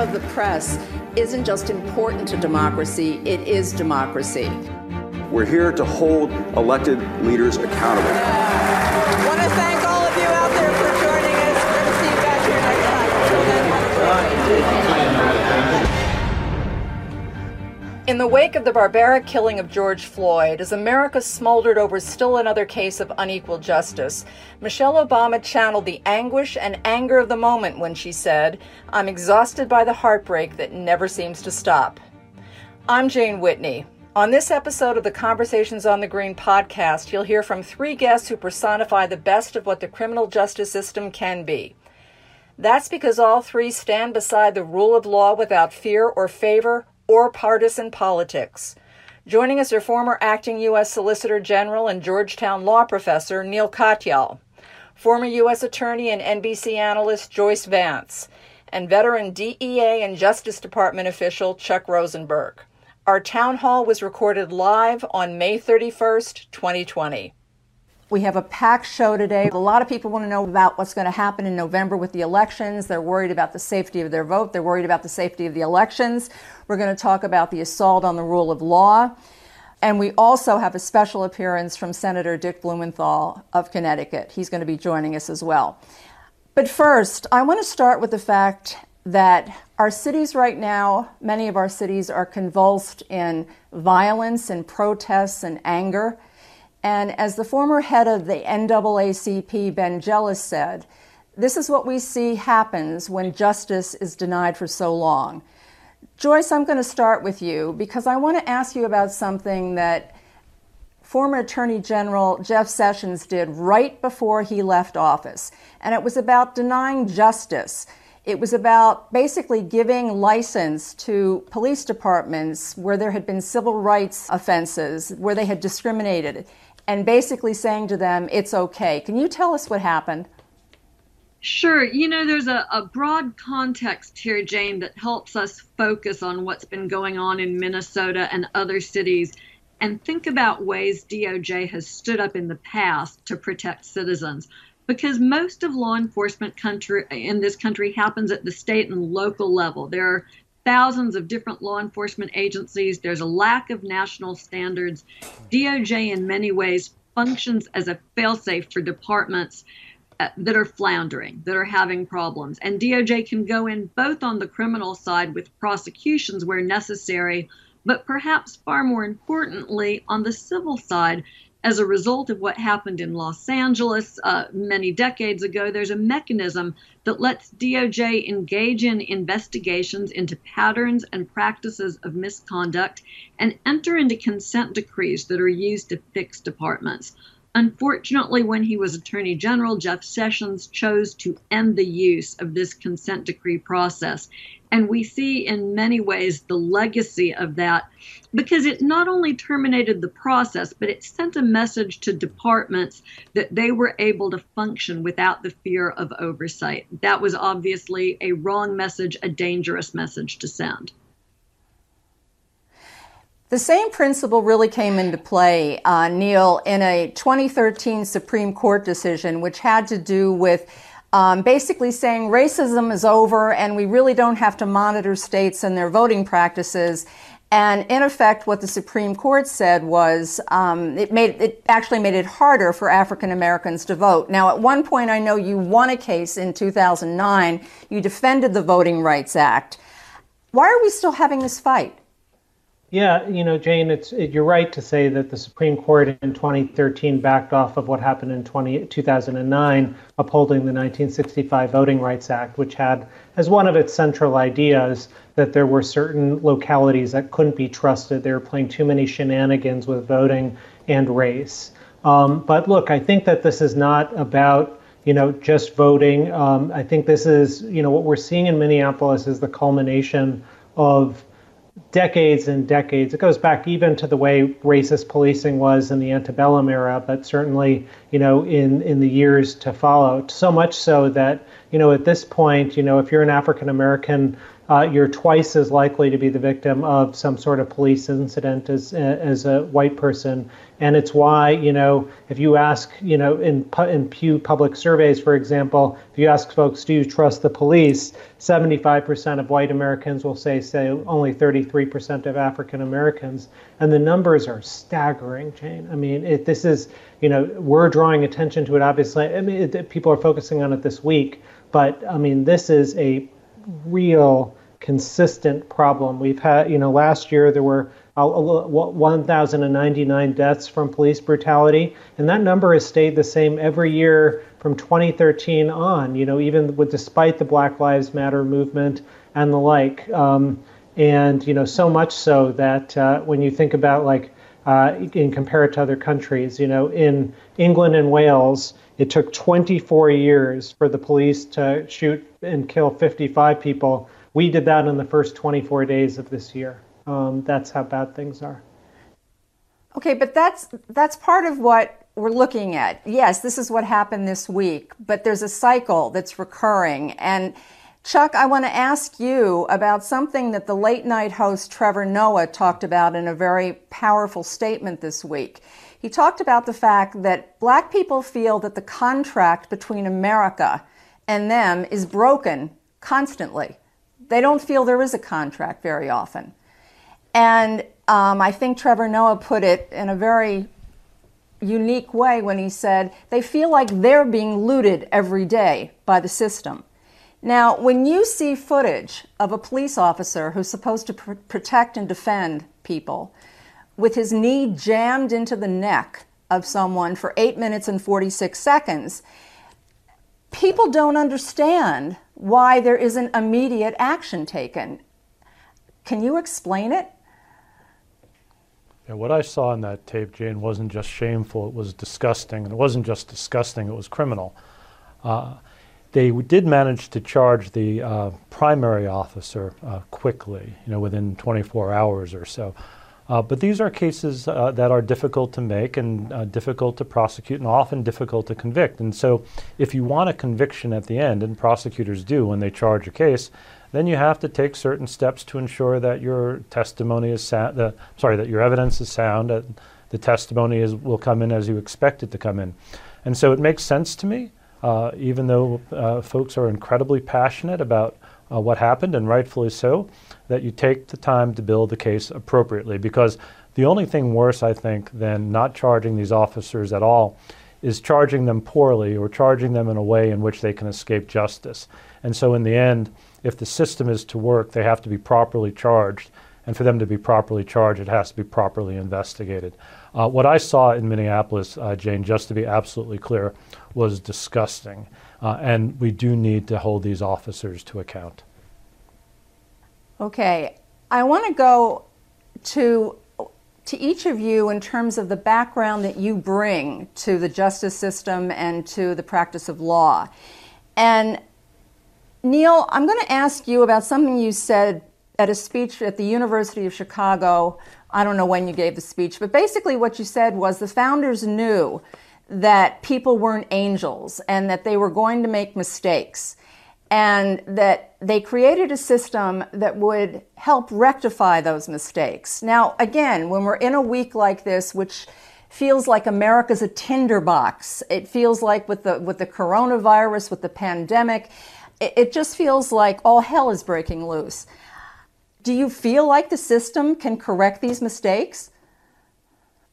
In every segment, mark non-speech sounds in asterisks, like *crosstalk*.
Freedom of the press isn't just important to democracy, it is democracy. We're here to hold elected leaders accountable. I want to thank all of you out there for joining us. We're going to see you back here next time. In the wake of the barbaric killing of George Floyd, as America smoldered over still another case of unequal justice, Michelle Obama channeled the anguish and anger of the moment when she said, I'm exhausted by the heartbreak that never seems to stop. I'm Jane Whitney. On this episode of the Conversations on the Green podcast, you'll hear from three guests who personify the best of what the criminal justice system can be. That's because all three stand beside the rule of law without fear or favor or partisan politics. Joining us are former acting U.S. Solicitor General and Georgetown law professor Neal Katyal, former U.S. Attorney and NBC analyst Joyce Vance, and veteran DEA and Justice Department official Chuck Rosenberg. Our town hall was recorded live on May 31st, 2020. We have a packed show today. A lot of people want to know about what's going to happen in November with the elections. They're worried about the safety of their vote. They're worried about the safety of the elections. We're going to talk about the assault on the rule of law. And we also have a special appearance from Senator Dick Blumenthal of Connecticut. He's going to be joining us as well. But first, I want to start with the fact that our cities right now, many of our cities are convulsed in violence and protests and anger. And as the former head of the NAACP, Ben Jealous, said, this is what we see happens when justice is denied for so long. Joyce, I'm going to start with you because I want to ask you about something that former Attorney General Jeff Sessions did right before he left office. And it was about denying justice. It was about basically giving license to police departments where there had been civil rights offenses, where they had discriminated and basically saying to them, it's okay. Can you tell us what happened? Sure. You know, there's a, a, broad context here, Jane, that helps us focus on what's been going on in Minnesota and other cities and think about ways DOJ has stood up in the past to protect citizens. Because most of law enforcement country in this country happens at the state and local level. There are thousands of different law enforcement agencies. There's a lack of national standards. DOJ, in many ways, functions as a failsafe for departments uh, that are floundering, that are having problems. And DOJ can go in both on the criminal side with prosecutions where necessary, but perhaps far more importantly, on the civil side as a result of what happened in Los Angeles uh, many decades ago, there's a mechanism that lets DOJ engage in investigations into patterns and practices of misconduct and enter into consent decrees that are used to fix departments. Unfortunately, when he was Attorney General, Jeff Sessions chose to end the use of this consent decree process. And we see in many ways the legacy of that because it not only terminated the process, but it sent a message to departments that they were able to function without the fear of oversight. That was obviously a wrong message, a dangerous message to send. The same principle really came into play, uh, Neal, in a 2013 Supreme Court decision, which had to do with um, basically saying racism is over and we really don't have to monitor states and their voting practices. And in effect, what the Supreme Court said was um, it made it actually made it harder for African Americans to vote. Now, at one point, I know you won a case in 2009. You defended the Voting Rights Act. Why are we still having this fight? Yeah, you know, Jane, it's it, you're right to say that the Supreme Court in 2013 backed off of what happened in 20, 2009, upholding the 1965 Voting Rights Act, which had as one of its central ideas that there were certain localities that couldn't be trusted. They were playing too many shenanigans with voting and race. Um, but look, I think that this is not about you know, just voting. Um, I think this is, you know, what we're seeing in Minneapolis is the culmination of decades and decades. It goes back even to the way racist policing was in the antebellum era, but certainly, you know, in, in the years to follow. So much so that, you know, at this point, you know, if you're an African American uh, you're twice as likely to be the victim of some sort of police incident as as a white person, and it's why you know if you ask you know in in Pew public surveys, for example, if you ask folks, do you trust the police? 75% of white Americans will say say only 33% of African Americans, and the numbers are staggering. Jane, I mean, it, this is you know we're drawing attention to it. Obviously, I mean, it, people are focusing on it this week, but I mean, this is a real consistent problem. We've had, you know, last year there were 1,099 deaths from police brutality, and that number has stayed the same every year from 2013 on. You know, even with despite the Black Lives Matter movement and the like, um, and you know, so much so that uh, when you think about like uh, and compare it to other countries, you know, in England and Wales, it took 24 years for the police to shoot and kill 55 people we did that in the first 24 days of this year. Um, that's how bad things are. Okay, but that's that's part of what we're looking at. Yes, this is what happened this week, but there's a cycle that's recurring. And Chuck, I want to ask you about something that the late night host Trevor Noah talked about in a very powerful statement this week. He talked about the fact that black people feel that the contract between America and them is broken constantly. They don't feel there is a contract very often. And um, I think Trevor Noah put it in a very unique way when he said they feel like they're being looted every day by the system. Now, when you see footage of a police officer who's supposed to pr- protect and defend people with his knee jammed into the neck of someone for 8 minutes and 46 seconds, people don't understand why there isn't immediate action taken. Can you explain it? Yeah, what I saw in that tape, Jane, wasn't just shameful, it was disgusting. And it wasn't just disgusting, it was criminal. Uh, they did manage to charge the uh, primary officer uh, quickly, you know, within 24 hours or so. Uh, but these are cases uh, that are difficult to make and uh, difficult to prosecute and often difficult to convict. And so, if you want a conviction at the end, and prosecutors do when they charge a case, then you have to take certain steps to ensure that your testimony is sound. Uh, sorry, that your evidence is sound. That the testimony is will come in as you expect it to come in. And so, it makes sense to me, uh, even though uh, folks are incredibly passionate about what happened, and rightfully so that you take the time to build the case appropriately because the only thing worse, I think, than not charging these officers at all is charging them poorly or charging them in a way in which they can escape justice. And so, in the end, if the system is to work, they have to be properly charged. And for them to be properly charged, it has to be properly investigated. Uh, what I saw in Minneapolis, uh, Jane, just to be absolutely clear, was disgusting. Uh, and we do need to hold these officers to account. Okay, I want to go to to each of you in terms of the background that you bring to the justice system and to the practice of law. And Neal, I'm going to ask you about something you said at a speech at the University of Chicago. I don't know when you gave the speech, but basically what you said was the founders knew that people weren't angels and that they were going to make mistakes and that they created a system that would help rectify those mistakes. Now, again, when we're in a week like this, which feels like America's a tinderbox, it feels like with the with the coronavirus, with the pandemic, it, it just feels like all hell is breaking loose. Do you feel like the system can correct these mistakes?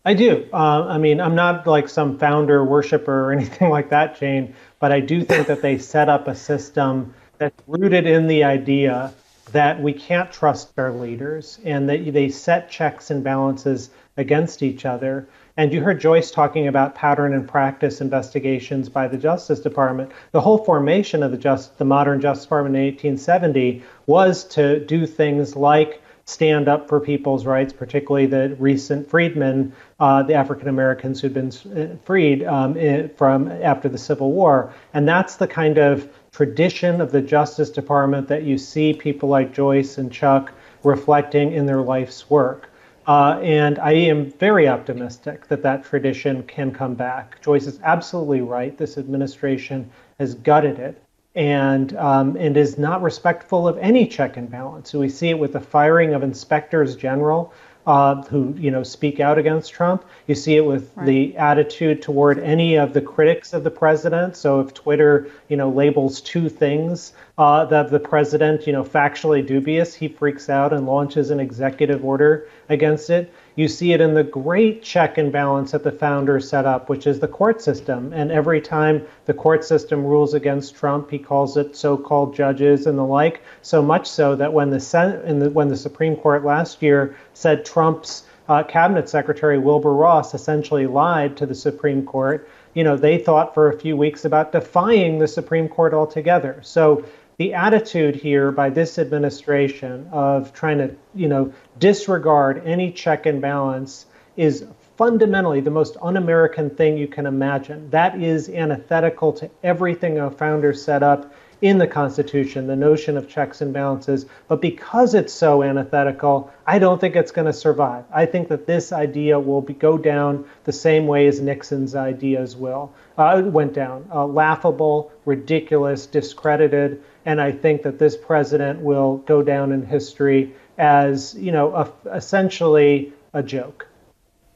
I do. Uh, I mean, I'm not like some founder worshiper or anything *laughs* like that, Jane. But I do think that they set up a system that's rooted in the idea that we can't trust our leaders and that they set checks and balances against each other. And you heard Joyce talking about pattern and practice investigations by the Justice Department. The whole formation of the just the modern Justice Department in 1870 was to do things like stand up for people's rights, particularly the recent freedmen, uh, the African Americans who'd been uh, freed um, from after the Civil War. And that's the kind of tradition of the Justice Department that you see people like Joyce and Chuck reflecting in their life's work. Uh, and I am very optimistic that that tradition can come back. Joyce is absolutely right. This administration has gutted it and um, and is not respectful of any check and balance. So we see it with the firing of inspectors general uh, who you know speak out against Trump. You see it with right. the attitude toward any of the critics of the president. So if Twitter you know labels two things uh, that the president you know factually dubious, he freaks out and launches an executive order against it. You see it in the great check and balance that the founders set up, which is the court system. And every time the court system rules against Trump, he calls it so-called judges and the like. So much so that when the the, when the Supreme Court last year said Trump's uh, cabinet secretary Wilbur Ross essentially lied to the Supreme Court, you know, they thought for a few weeks about defying the Supreme Court altogether. So the attitude here by this administration of trying to, you know, disregard any check and balance is fundamentally the most un-American thing you can imagine. That is antithetical to everything our founders set up in the Constitution, the notion of checks and balances. But because it's so antithetical, I don't think it's going to survive. I think that this idea will be, go down the same way as Nixon's ideas will uh, went down, uh, laughable, ridiculous, discredited, and I think that this president will go down in history as you know a, essentially a joke.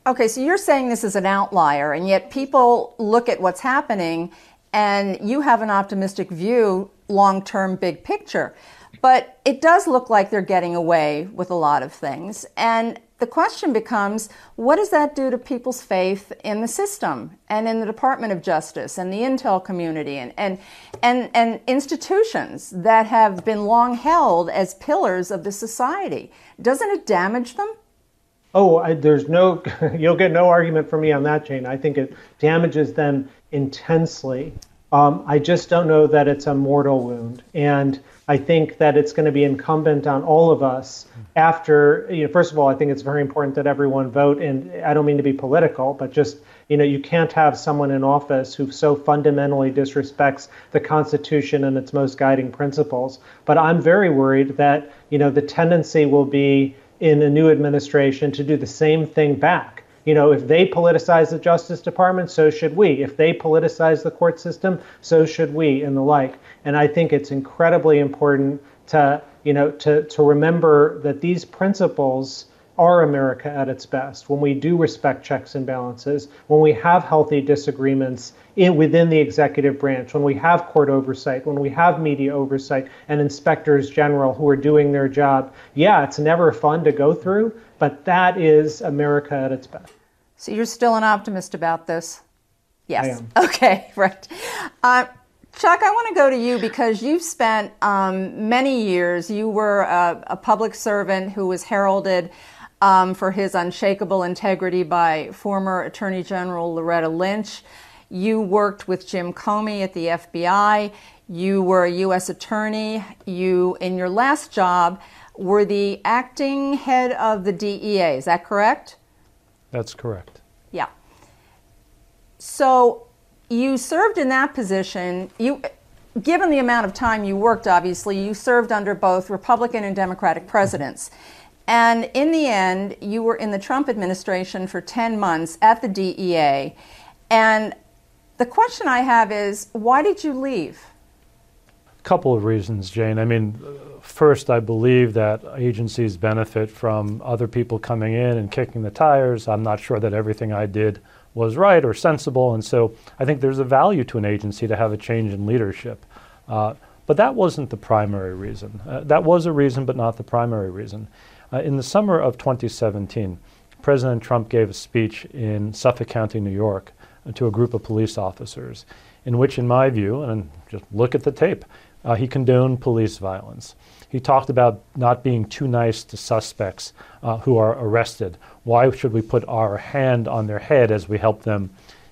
Okay, so you're saying this is an outlier, and yet people look at what's happening and you have an optimistic view, long term, big picture. But it does look like they're getting away with a lot of things. And the question becomes what does that do to people's faith in the system and in the Department of Justice and the intel community and, and, and, and institutions that have been long held as pillars of the society? Doesn't it damage them? Oh, I, there's no, *laughs* you'll get no argument from me on that, Jane. I think it damages them intensely. Um, I just don't know that it's a mortal wound. And I think that it's going to be incumbent on all of us after, you know, first of all, I think it's very important that everyone vote. And I don't mean to be political, but just, you know, you can't have someone in office who so fundamentally disrespects the Constitution and its most guiding principles. But I'm very worried that, you know, the tendency will be in a new administration to do the same thing back. You know, if they politicize the Justice Department, so should we. If they politicize the court system, so should we, and the like. And I think it's incredibly important to, you know, to, to remember that these principles are America at its best, when we do respect checks and balances, when we have healthy disagreements in, within the executive branch, when we have court oversight, when we have media oversight and inspectors general who are doing their job. Yeah, it's never fun to go through, but that is America at its best. So you're still an optimist about this? Yes. *laughs* Okay, right. Uh, Chuck, I want to go to you because you've spent um, many years, you were a, a, public servant who was heralded um, for his unshakable integrity by former Attorney General Loretta Lynch. You worked with Jim Comey at the FBI. You were a U.S. attorney. You, in your last job, were the acting head of the DEA. Is that correct? That's correct. Yeah. So you served in that position. You, given the amount of time you worked, obviously, you served under both Republican and Democratic presidents. And in the end, you were in the Trump administration for 10 months at the DEA. And the question I have is why did you leave? A couple of reasons, Jane. I mean, first, I believe that agencies benefit from other people coming in and kicking the tires. I'm not sure that everything I did was right or sensible. And so I think there's a value to an agency to have a change in leadership. Uh, but that wasn't the primary reason. Uh, that was a reason, but not the primary reason. Uh, in the summer of 2017, President Trump gave a speech in Suffolk County, New York, to a group of police officers, in which, in my view, and just look at the tape, uh, he condoned police violence. He talked about not being too nice to suspects uh, who are arrested. Why should we put our hand on their head as we help them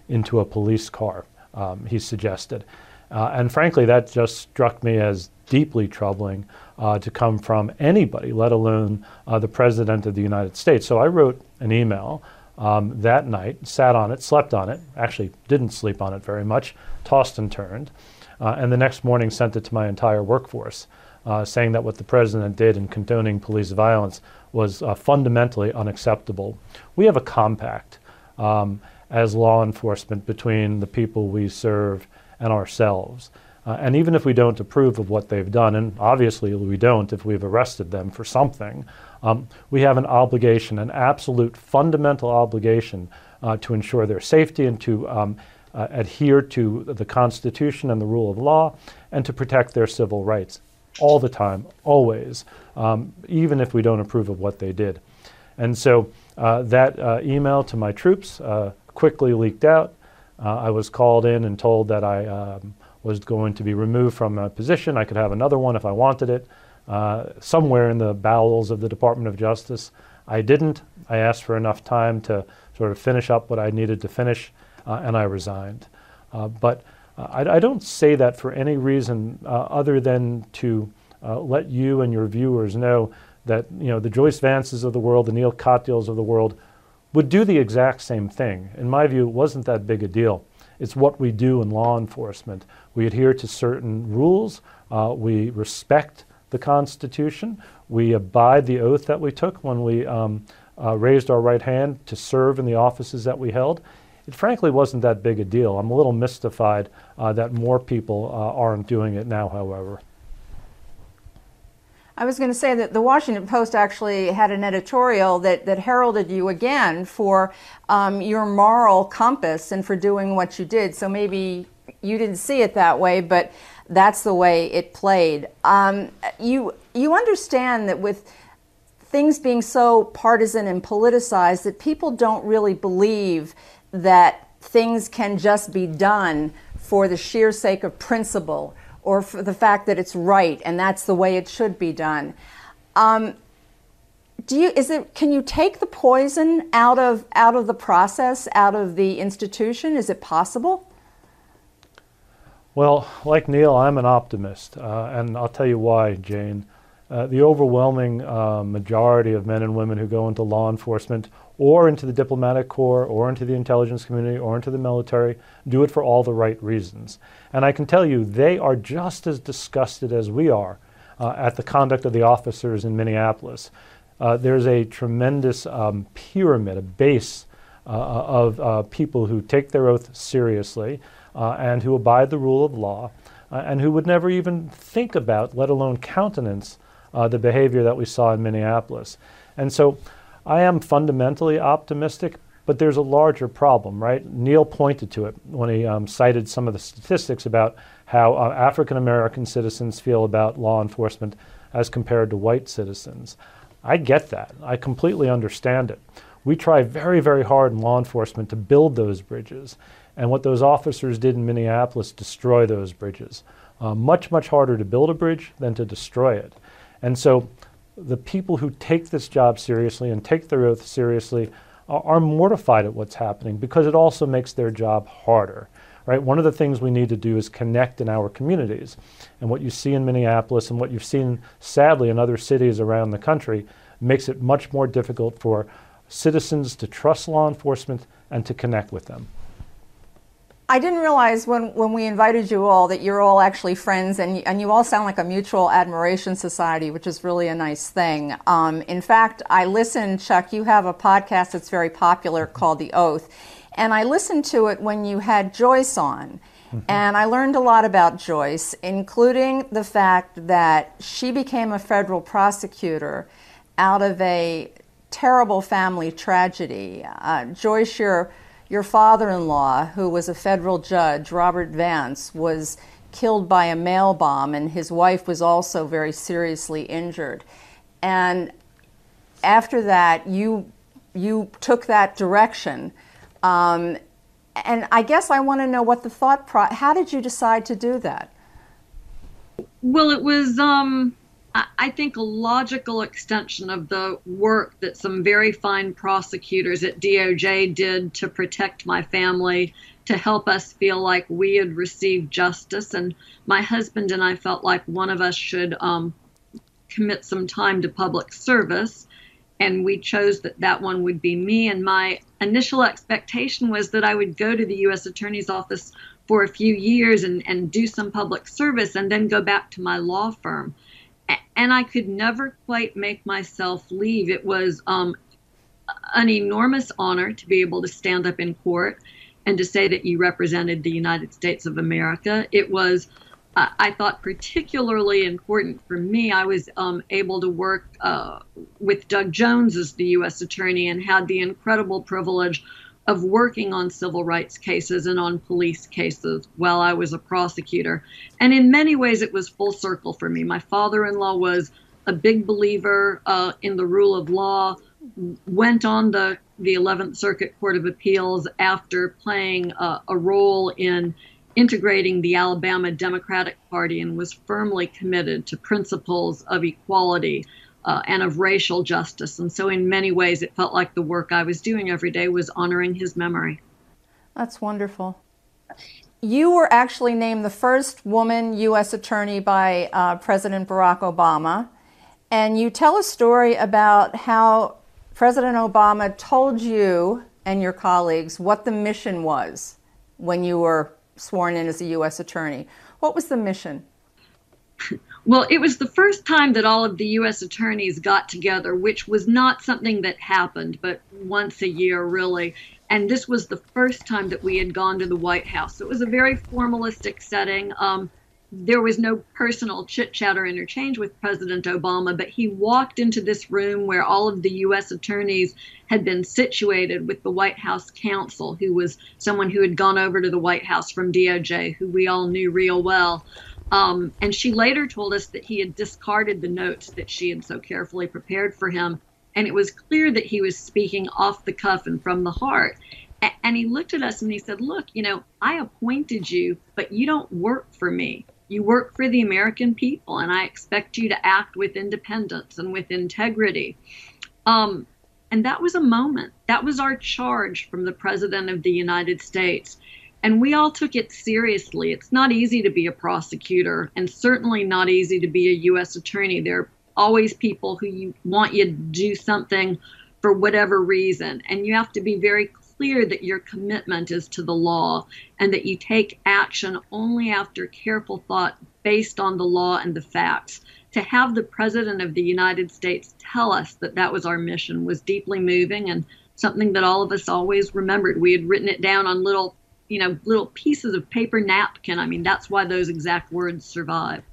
into a police car? Um, he suggested. Uh, and frankly, that just struck me as deeply troubling uh, to come from anybody, let alone uh, the President of the United States. So I wrote an email um, that night, sat on it, slept on it, actually didn't sleep on it very much, tossed and turned, uh, and the next morning sent it to my entire workforce, uh, saying that what the President did in condoning police violence was uh, fundamentally unacceptable. We have a compact um, as law enforcement between the people we serve and ourselves. Uh, and even if we don't approve of what they've done, and obviously we don't if we've arrested them for something, um, we have an obligation, an absolute fundamental obligation uh, to ensure their safety and to um, uh, adhere to the Constitution and the rule of law and to protect their civil rights all the time, always, um, even if we don't approve of what they did. And so uh, that uh, email to my troops uh, quickly leaked out. I was called in and told that I um, was going to be removed from a position. I could have another one if I wanted it, uh, somewhere in the bowels of the Department of Justice. I didn't. I asked for enough time to sort of finish up what I needed to finish, uh, and I resigned. Uh, but uh, I, I, don't say that for any reason other than to let you and your viewers know that you know the Joyce Vances of the world, the Neal Katyals of the world, would do the exact same thing. In my view, it wasn't that big a deal. It's what we do in law enforcement. We adhere to certain rules. Uh, we respect the Constitution. We abide the oath that we took when we um, uh, raised our right hand to serve in the offices that we held. It frankly wasn't that big a deal. I'm a little mystified uh, that more people uh, aren't doing it now, however. I was going to say that the Washington Post actually had an editorial that, that heralded you again for um, your moral compass and for doing what you did. So maybe you didn't see it that way, but that's the way it played. Um, you you understand that with things being so partisan and politicized, that people don't really believe that things can just be done for the sheer sake of principle or for the fact that it's right and that's the way it should be done. Um, do you is it can you take the poison out of out of the process out of the institution is it possible well like neal i'm an optimist uh, and i'll tell you why jane uh, the overwhelming uh, majority of men and women who go into law enforcement or into the diplomatic corps or into the intelligence community or into the military do it for all the right reasons. And I can tell you, they are just as disgusted as we are uh, at the conduct of the officers in Minneapolis. Uh, there's a tremendous um, pyramid, a base uh, of people who take their oath seriously uh, and who abide the rule of law uh, and who would never even think about, let alone countenance, the behavior that we saw in Minneapolis. And so I am fundamentally optimistic, but there's a larger problem, right? Neal pointed to it when he um, cited some of the statistics about how uh, African American citizens feel about law enforcement as compared to white citizens. I get that. I completely understand it. We try very, very hard in law enforcement to build those bridges. And what those officers did in Minneapolis, destroy those bridges. Uh, much, much harder to build a bridge than to destroy it. And so the people who take this job seriously and take their oath seriously are, are mortified at what's happening because it also makes their job harder. Right? One of the things we need to do is connect in our communities. And what you see in Minneapolis and what you've seen sadly in other cities around the country makes it much more difficult for citizens to trust law enforcement and to connect with them. I didn't realize when, when we invited you all that you're all actually friends and, and you all sound like a mutual admiration society, which is really a nice thing. Um, in fact, I listened, Chuck, you have a podcast that's very popular *laughs* called The Oath, and I listened to it when you had Joyce on. Mm-hmm. And I learned a lot about Joyce, including the fact that she became a federal prosecutor out of a terrible family tragedy. Uh, Joyce, your your father in law, who was a federal judge, Robert Vance, was killed by a mail bomb, and his wife was also very seriously injured. And after that, you, you took that direction. Um, and I guess I want to know what the thought pro how did you decide to do that? Well, it was um, I think a logical extension of the work that some very fine prosecutors at DOJ did to protect my family, to help us feel like we had received justice. And my husband and I felt like one of us should um, commit some time to public service. And we chose that that one would be me. And my initial expectation was that I would go to the U.S. Attorney's Office for a few years and, and do some public service and then go back to my law firm. And I could never quite make myself leave. It was um, an enormous honor to be able to stand up in court and to say that you represented the United States of America. It was, uh, I thought, particularly important for me. I was um, able to work uh, with Doug Jones as the U.S. Attorney and had the incredible privilege of working on civil rights cases and on police cases while I was a prosecutor. And in many ways, it was full circle for me. My father in law was a big believer uh, in the rule of law, went on the, the 11th Circuit Court of Appeals after playing a, a role in integrating the Alabama Democratic Party and was firmly committed to principles of equality uh, and of racial justice. And so, in many ways, it felt like the work I was doing every day was honoring his memory. That's wonderful. You were actually named the first woman U.S. attorney by uh, President Barack Obama. And you tell a story about how President Obama told you and your colleagues what the mission was when you were sworn in as a U.S. attorney. What was the mission? *laughs* Well, it was the first time that all of the U.S. attorneys got together, which was not something that happened, but once a year, really. And this was the first time that we had gone to the White House. So it was a very formalistic setting. Um, there was no personal chit chat or interchange with President Obama, but he walked into this room where all of the U.S. attorneys had been situated with the White House counsel, who was someone who had gone over to the White House from DOJ, who we all knew real well. Um, and she later told us that he had discarded the notes that she had so carefully prepared for him. And it was clear that he was speaking off the cuff and from the heart. A- and he looked at us and he said, Look, you know, I appointed you, but you don't work for me. You work for the American people, and I expect you to act with independence and with integrity. Um, and that was a moment. That was our charge from the President of the United States. And we all took it seriously. It's not easy to be a prosecutor, and certainly not easy to be a U.S. attorney. There are always people who you want you to do something for whatever reason, and you have to be very clear that your commitment is to the law and that you take action only after careful thought based on the law and the facts. To have the President of the United States tell us that that was our mission was deeply moving and something that all of us always remembered. We had written it down on little you know, little pieces of paper napkin. I mean, that's why those exact words survive.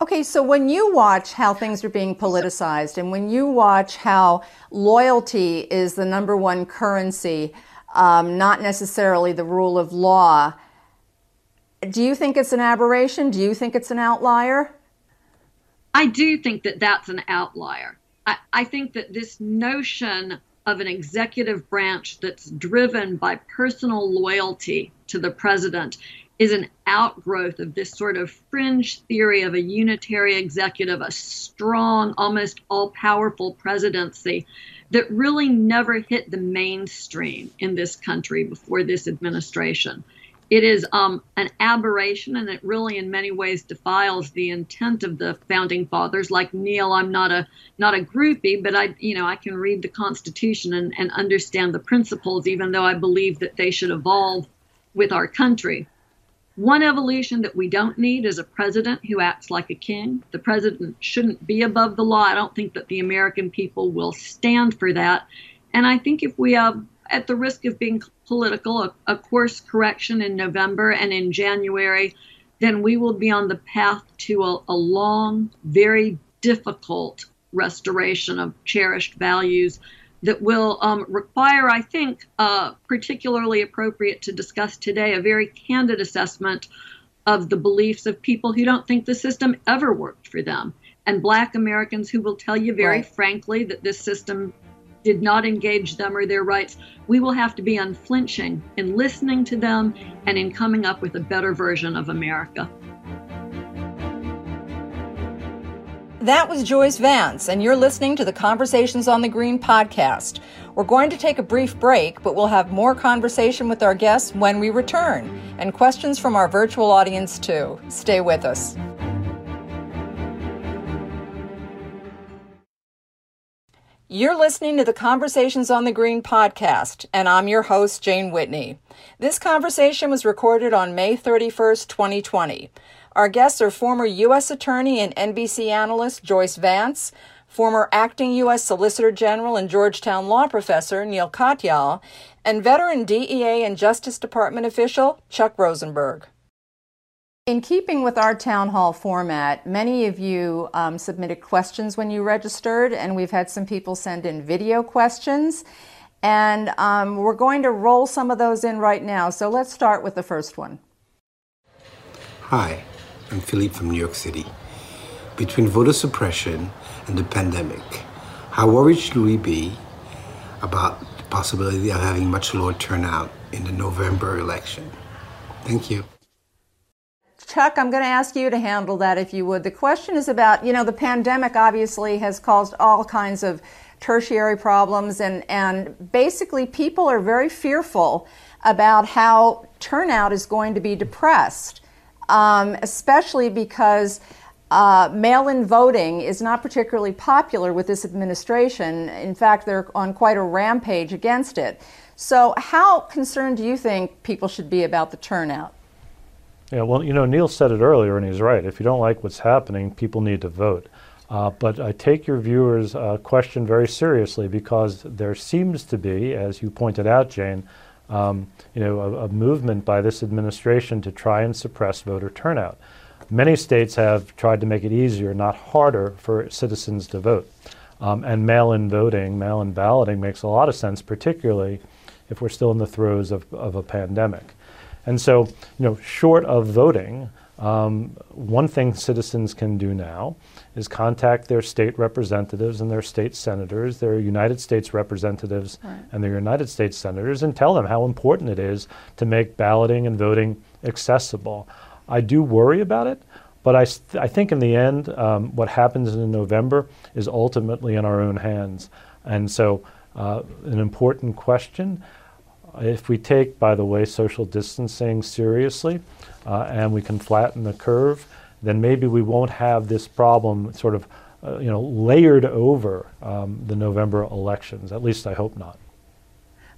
Okay, so when you watch how things are being politicized and when you watch how loyalty is the number one currency, um, not necessarily the rule of law, do you think it's an aberration? Do you think it's an outlier? I do think that that's an outlier. I, I think that this notion of an executive branch that's driven by personal loyalty to the president is an outgrowth of this sort of fringe theory of a unitary executive, a strong, almost all powerful presidency that really never hit the mainstream in this country before this administration it is um, an aberration and it really in many ways defiles the intent of the founding fathers. Like neal i'm not a not a groupie but i you know i can read the constitution and, and understand the principles even though i believe that they should evolve with our country. One evolution that we don't need is a president who acts like a king. The president shouldn't be above the law. I don't think that the american people will stand for that. And i think if we have at the risk of being political, a, a course correction in November and in January, then we will be on the path to a, a long, very difficult restoration of cherished values that will um, require, I think, uh, particularly appropriate to discuss today, a very candid assessment of the beliefs of people who don't think the system ever worked for them. And Black Americans who will tell you very right. frankly that this system did not engage them or their rights, we will have to be unflinching in listening to them and in coming up with a better version of America. That was Joyce Vance, and you're listening to the Conversations on the Green podcast. We're going to take a brief break, but we'll have more conversation with our guests when we return, and questions from our virtual audience too. Stay with us. You're listening to the Conversations on the Green podcast, and I'm your host, Jane Whitney. This conversation was recorded on May 31st, 2020. Our guests are former U.S. Attorney and NBC analyst Joyce Vance, former acting U.S. Solicitor General and Georgetown law professor Neal Katyal, and veteran DEA and Justice Department official Chuck Rosenberg. In keeping with our town hall format, many of you um, submitted questions when you registered, and we've had some people send in video questions. And um, we're going to roll some of those in right now. So let's start with the first one. Hi, I'm Philippe from New York City. Between voter suppression and the pandemic, how worried should we be about the possibility of having much lower turnout in the November election? Thank you. Chuck, I'm going to ask you to handle that if you would. The question is about, you know, the pandemic obviously has caused all kinds of tertiary problems, and, and basically people are very fearful about how turnout is going to be depressed, um, especially because uh, mail in voting is not particularly popular with this administration. In fact, they're on quite a rampage against it. So, how concerned do you think people should be about the turnout? Yeah, well, you know, Neal said it earlier, and he's right. If you don't like what's happening, people need to vote. Uh, but I take your viewers' uh, question very seriously because there seems to be, as you pointed out, Jane, um, you know, a, a, movement by this administration to try and suppress voter turnout. Many states have tried to make it easier, not harder, for citizens to vote. Um, and mail-in voting, mail-in balloting makes a lot of sense, particularly if we're still in the throes of, of a pandemic. And so, you know, short of voting, um, one thing citizens can do now is contact their state representatives and their state senators, their United States representatives right. and their United States senators, and tell them how important it is to make balloting and voting accessible. I do worry about it, but I, th- I think in the end, um, what happens in November is ultimately in our own hands. And so, uh, an important question. If we take, by the way, social distancing seriously uh, and we can flatten the curve, then maybe we won't have this problem sort of uh, you know, layered over um, the November elections. At least I hope not.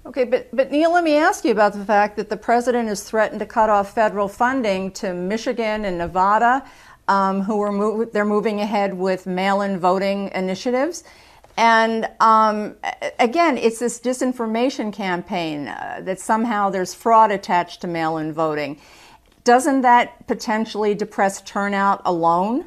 Okay, but, but Neal, let me ask you about the fact that the president has threatened to cut off federal funding to Michigan and Nevada, um, who are they're moving ahead with mail-in voting initiatives. And um, again, it's this disinformation campaign uh, that somehow there's fraud attached to mail in voting. Doesn't that potentially depress turnout alone?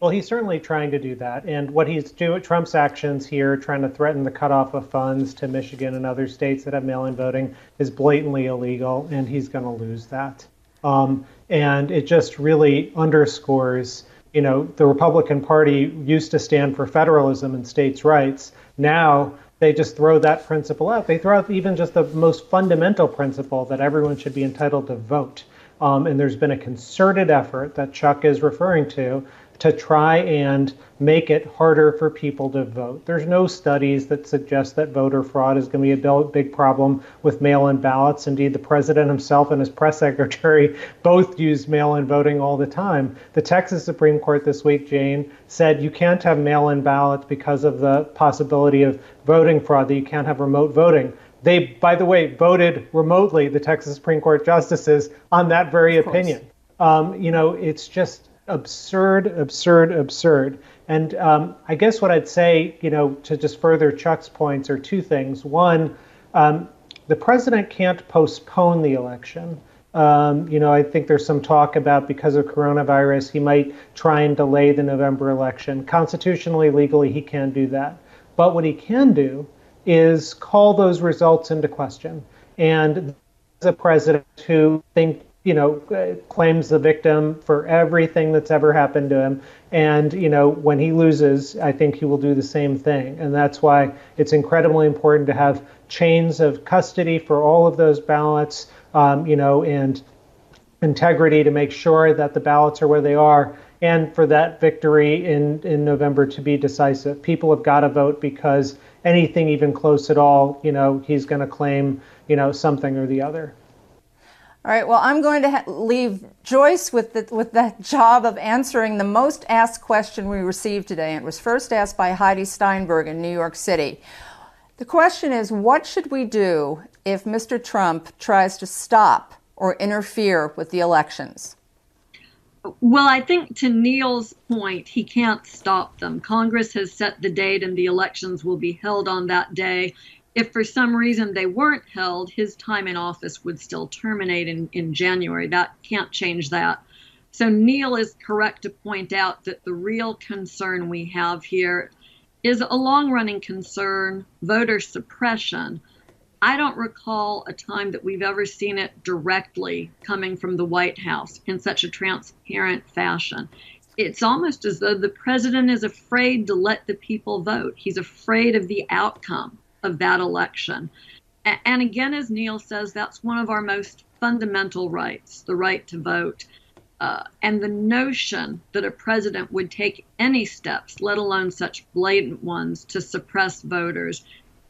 Well, he's certainly trying to do that. And what he's doing, Trump's actions here, trying to threaten the cutoff of funds to Michigan and other states that have mail in voting, is blatantly illegal, and he's going to lose that. Um, and it just really underscores you know, the Republican Party used to stand for federalism and states' rights. Now they just throw that principle out. They throw out even just the most fundamental principle that everyone should be entitled to vote. Um, and there's been a concerted effort that Chuck is referring to to try and make it harder for people to vote. There's no studies that suggest that voter fraud is going to be a big problem with mail in ballots. Indeed, the president himself and his press *laughs* secretary both use mail in voting all the time. The Texas Supreme Court this week, Jane, said you can't have mail in ballots because of the possibility of voting fraud, that you can't have remote voting. They, by the way, voted remotely, the Texas Supreme Court justices, on that very opinion. Um, you know, it's just absurd, absurd, absurd. And um, I guess what I'd say, you know, to just further Chuck's points are two things. One, um, the president can't postpone the election. Um, you know, I think there's some talk about because of coronavirus, he might try and delay the November election. Constitutionally, legally, he can do that. But what he can do is call those results into question. And as a president who think you know, claims the victim for everything that's ever happened to him. And, you know, when he loses, I think he will do the same thing. And that's why it's incredibly important to have chains of custody for all of those ballots, um, you know, and integrity to make sure that the ballots are where they are and for that victory in, in November to be decisive. People have got to vote because anything even close at all, you know, he's going to claim, you know, something or the other. All right. Well, I'm going to ha- leave Joyce with the with the job of answering the most asked question we received today. It was first asked by Heidi Steinberg in New York City. The question is, what should we do if Mr. Trump tries to stop or interfere with the elections? Well, I think to Neal's point, he can't stop them. Congress has set the date and the elections will be held on that day. If for some reason they weren't held, his time in office would still terminate in, in January. That can't change that. So Neal is correct to point out that the real concern we have here is a long running concern voter suppression. I don't recall a time that we've ever seen it directly coming from the White House in such a transparent fashion. It's almost as though the president is afraid to let the people vote. He's afraid of the outcome of that election. And again, as Neal says, that's one of our most fundamental rights the right to vote. Uh, and the notion that a president would take any steps, let alone such blatant ones, to suppress voters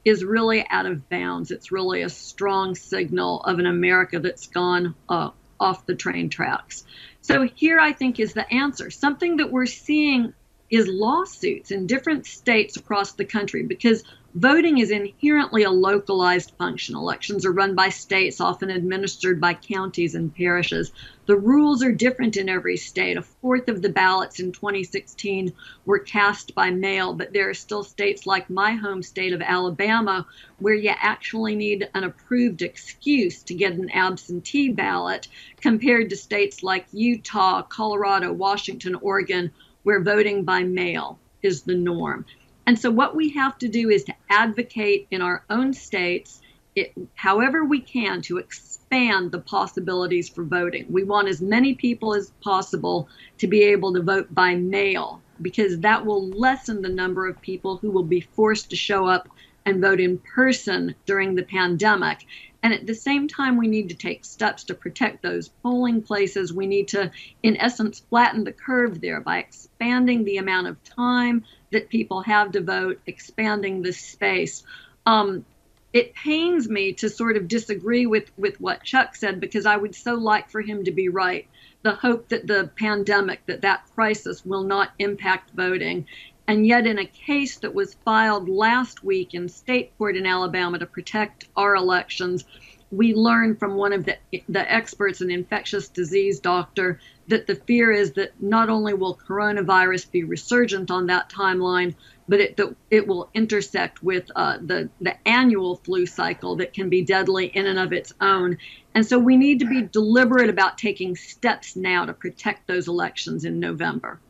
is really out of bounds. It's really a strong signal of an America that's gone uh, off the train tracks. So, here I think is the answer. Something that we're seeing is lawsuits in different states across the country because voting is inherently a localized function. Elections are run by states, often administered by counties and parishes. The rules are different in every state. A fourth of the ballots in 2016 were cast by mail, but there are still states like my home state of Alabama where you actually need an approved excuse to get an absentee ballot compared to states like Utah, Colorado, Washington, Oregon, where voting by mail is the norm. And so, what we have to do is to advocate in our own states, it, however we can, to expand the possibilities for voting. We want as many people as possible to be able to vote by mail because that will lessen the number of people who will be forced to show up and vote in person during the pandemic. And at the same time, we need to take steps to protect those polling places. We need to, in essence, flatten the curve there by expanding the amount of time that people have to vote, expanding the space. Um, it pains me to sort of disagree with, with what Chuck said because I would so like for him to be right. The hope that the pandemic, that that crisis will not impact voting. And yet, in a case that was filed last week in state court in Alabama to protect our elections, we learned from one of the, the experts, an infectious disease doctor, that the fear is that not only will coronavirus be resurgent on that timeline, but it, it will intersect with uh, the, the annual flu cycle that can be deadly in and of its own. And so we need to be deliberate about taking steps now to protect those elections in November.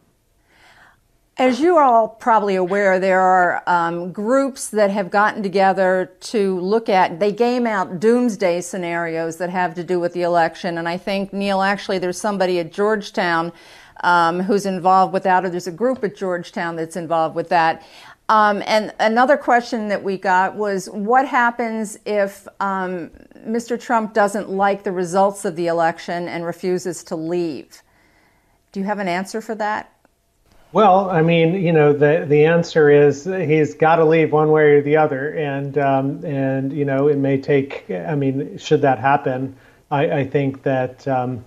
As you are all probably aware, there are um, groups that have gotten together to look at, they game out doomsday scenarios that have to do with the election. And I think, Neal, actually, there's somebody at Georgetown um, who's involved with that, or there's a group at Georgetown that's involved with that. Um, and another question that we got was what happens if um, Mr. Trump doesn't like the results of the election and refuses to leave? Do you have an answer for that? Well, I mean, you know, the the answer is he's got to leave one way or the other, and um, and you know, it may take. I mean, should that happen, I, I think that um,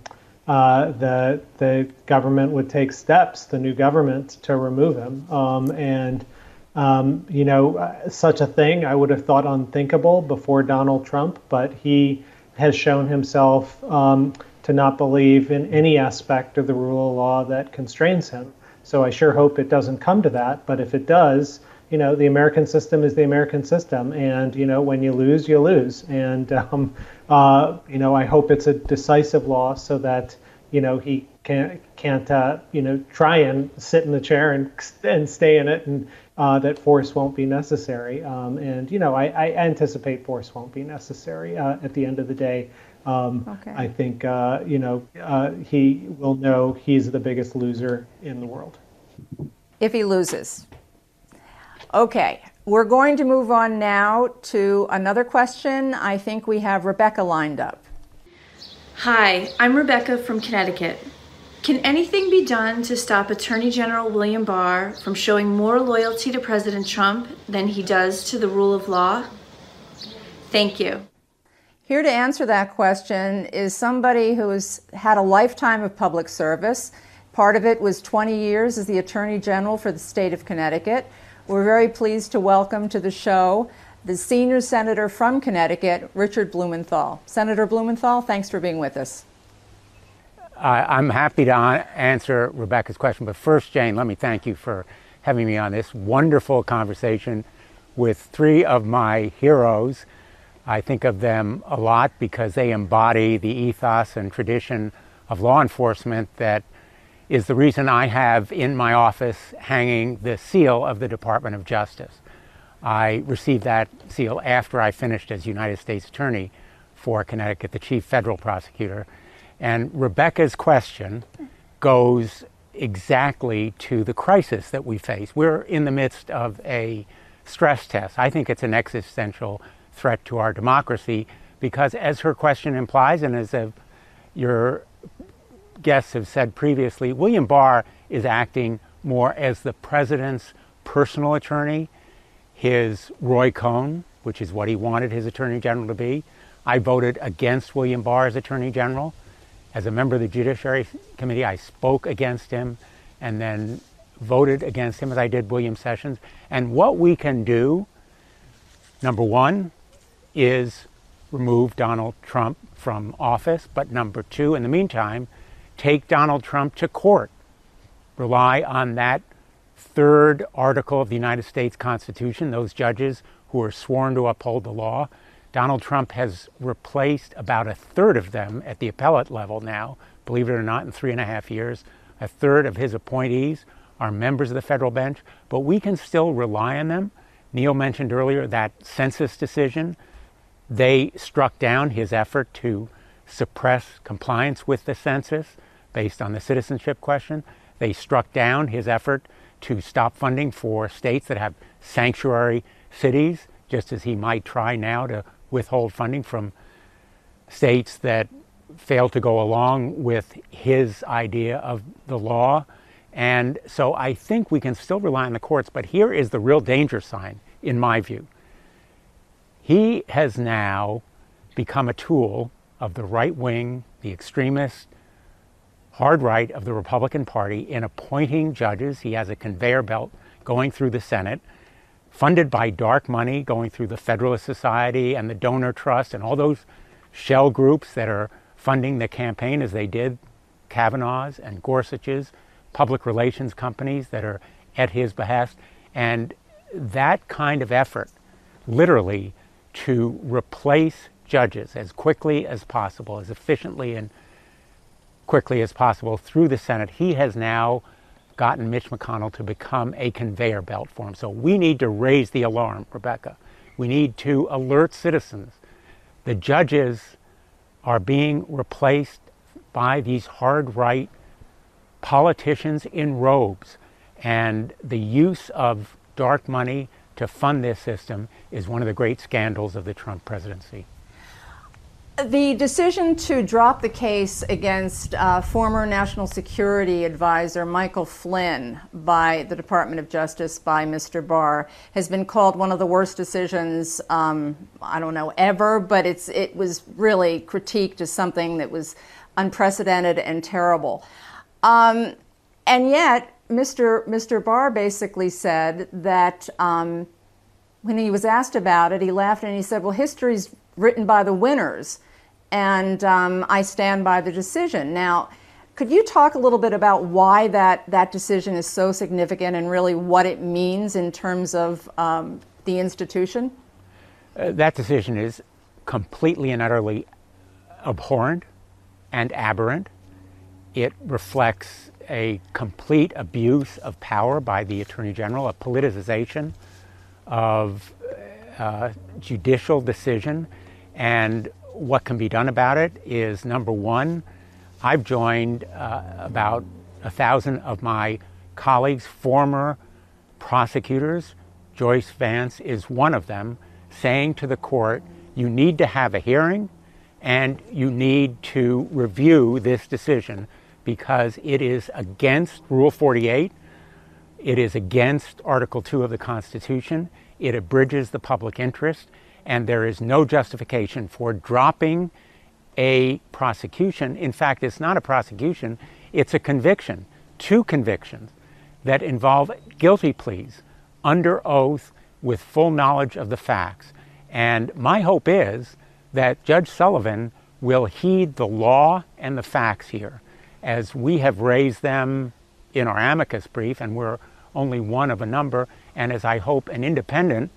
uh, the the government would take steps, the new government, to remove him. Um, and um, you know, uh, such a thing I would have thought unthinkable before Donald Trump, but he has shown himself um, to not believe in any aspect of the rule of law that constrains him. So I sure hope it doesn't come to that. But if it does, you know, the American system is the American system, and you know, when you lose, you lose. And *laughs* um, uh, you know, I hope it's a decisive loss so that you know he can't can't uh, you know try and sit in the chair and *laughs* and stay in it, and uh, that force won't be necessary. Um, and you know, I, I, anticipate force won't be necessary uh, at the end of the day. Um, okay. I think uh, you know uh, he will know he's the biggest loser in the world. If he loses. Okay, we're going to move on now to another question. I think we have Rebecca lined up. Hi, I'm Rebecca from Connecticut. Can anything be done to stop Attorney General William Barr from showing more loyalty to President Trump than he does to the rule of law? Thank you. Here to answer that question is somebody who has had a lifetime of public service. Part of it was 20 years as the Attorney General for the state of Connecticut. We're very pleased to welcome to the show the senior senator from Connecticut, Richard Blumenthal. Senator Blumenthal, thanks for being with us. Uh, I'm happy to answer Rebecca's question, but first, Jane, let me thank you for having me on this wonderful conversation with three of my heroes. I think of them a lot because they embody the ethos and tradition of law enforcement that is the reason I have in my office hanging the seal of the Department of Justice. I received that seal after I finished as United States Attorney for Connecticut, the chief federal prosecutor. And Rebecca's question goes exactly to the crisis that we face. We're in the midst of a stress test. I think it's an existential threat to our democracy because, as her question implies, and as your guests have said previously, William Barr is acting more as the president's personal attorney, his Roy Cohn, which is what he wanted his attorney general to be. I voted against William Barr as attorney general. As a member of the Judiciary Committee, I spoke against him and then voted against him as I did William Sessions. And what we can do, number one, is remove Donald Trump from office, but number two, in the meantime, take Donald Trump to court. Rely on that third article of the United States Constitution, those judges who are sworn to uphold the law. Donald Trump has replaced about a third of them at the appellate level now, believe it or not, in three and a half years. A third of his appointees are members of the federal bench, but we can still rely on them. Neal mentioned earlier that census decision they struck down his effort to suppress compliance with the census based on the citizenship question. They struck down his effort to stop funding for states that have sanctuary cities, just as he might try now to withhold funding from states that fail to go along with his idea of the law. And so I think we can still rely on the courts, but here is the real danger sign, in my view. He has now become a tool of the right wing, the extremist, hard right of the Republican Party in appointing judges. He has a conveyor belt going through the Senate, funded by dark money going through the Federalist Society and the Donor Trust and all those shell groups that are funding the campaign as they did Kavanaugh's and Gorsuch's, public relations companies that are at his behest. And that kind of effort literally to replace judges as quickly as possible, as efficiently and quickly as possible through the Senate. He has now gotten Mitch McConnell to become a conveyor belt for him. So we need to raise the alarm, Rebecca. We need to alert citizens. The judges are being replaced by these hard right politicians in robes. And the use of dark money to fund this system is one of the great scandals of the Trump presidency. The decision to drop the case against uh, former National Security Advisor Michael Flynn by the Department of Justice by Mr. Barr has been called one of the worst decisions, um, I don't know, ever, but it's, it was really critiqued as something that was unprecedented and terrible. Um, and yet, Mr. Mr. Barr basically said that um, when he was asked about it, he laughed and he said, "Well, history's written by the winners, and um, I stand by the decision." Now, could you talk a little bit about why that that decision is so significant and really what it means in terms of um, the institution? Uh, that decision is completely and utterly abhorrent and aberrant. It reflects a complete abuse of power by the Attorney General, a politicization of uh, judicial decision. And what can be done about it is number one, I've joined uh, about a thousand of my colleagues, former prosecutors. Joyce Vance is one of them, saying to the court, you need to have a hearing and you need to review this decision because it is against Rule 48. It is against Article 2 of the Constitution. It abridges the public interest. And there is no justification for dropping a prosecution. In fact, it's not a prosecution, it's a conviction, two convictions that involve guilty pleas under oath with full knowledge of the facts. And my hope is that Judge Sullivan will heed the law and the facts here as we have raised them in our amicus brief, and we're only one of a number, and as I hope an independent,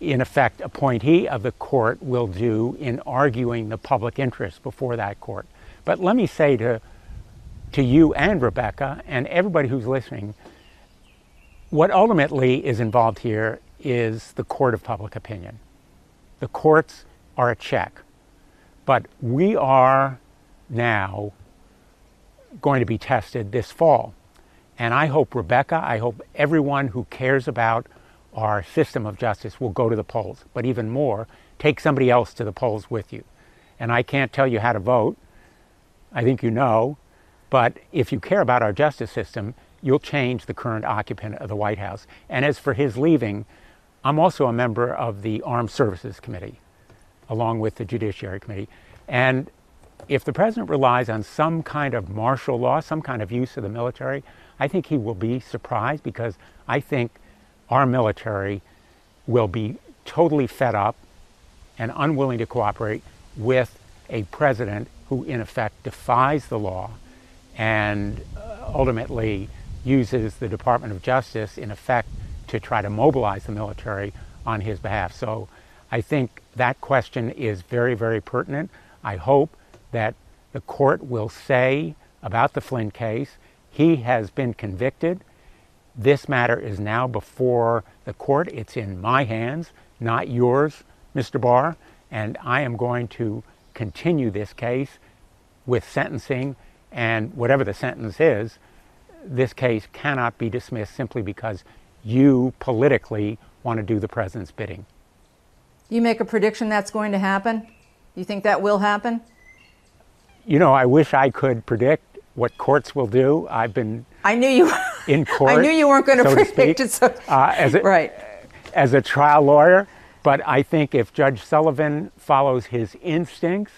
in effect, appointee of the court will do in arguing the public interest before that court. But let me say to, to you and Rebecca and everybody who's listening, what ultimately is involved here is the court of public opinion. The courts are a check. But we are now going to be tested this fall. And I hope Rebecca, I hope everyone who cares about our system of justice will go to the polls. But even more, take somebody else to the polls with you. And I can't tell you how to vote. I think you know. But if you care about our justice system, you'll change the current occupant of the White House. And as for his leaving, I'm also a member of the Armed Services Committee, along with the Judiciary Committee. And if the president relies on some kind of martial law, some kind of use of the military, I think he will be surprised because I think our military will be totally fed up and unwilling to cooperate with a president who, in effect, defies the law and uh, ultimately uses the Department of Justice, in effect, to try to mobilize the military on his behalf. So I think that question is very, very pertinent. I hope that the court will say about the Flynn case he has been convicted. This matter is now before the court. It's in my hands, not yours, Mr. Barr. And I am going to continue this case with sentencing. And whatever the sentence is, this case cannot be dismissed simply because you politically want to do the president's bidding. You make a prediction that's going to happen? You think that will happen? You know, I wish I could predict what courts will do. I've been I knew you *laughs* in court. I knew you weren't going to so predict to it. So, uh, as a, right. As a trial lawyer, but I think if Judge Sullivan follows his instincts,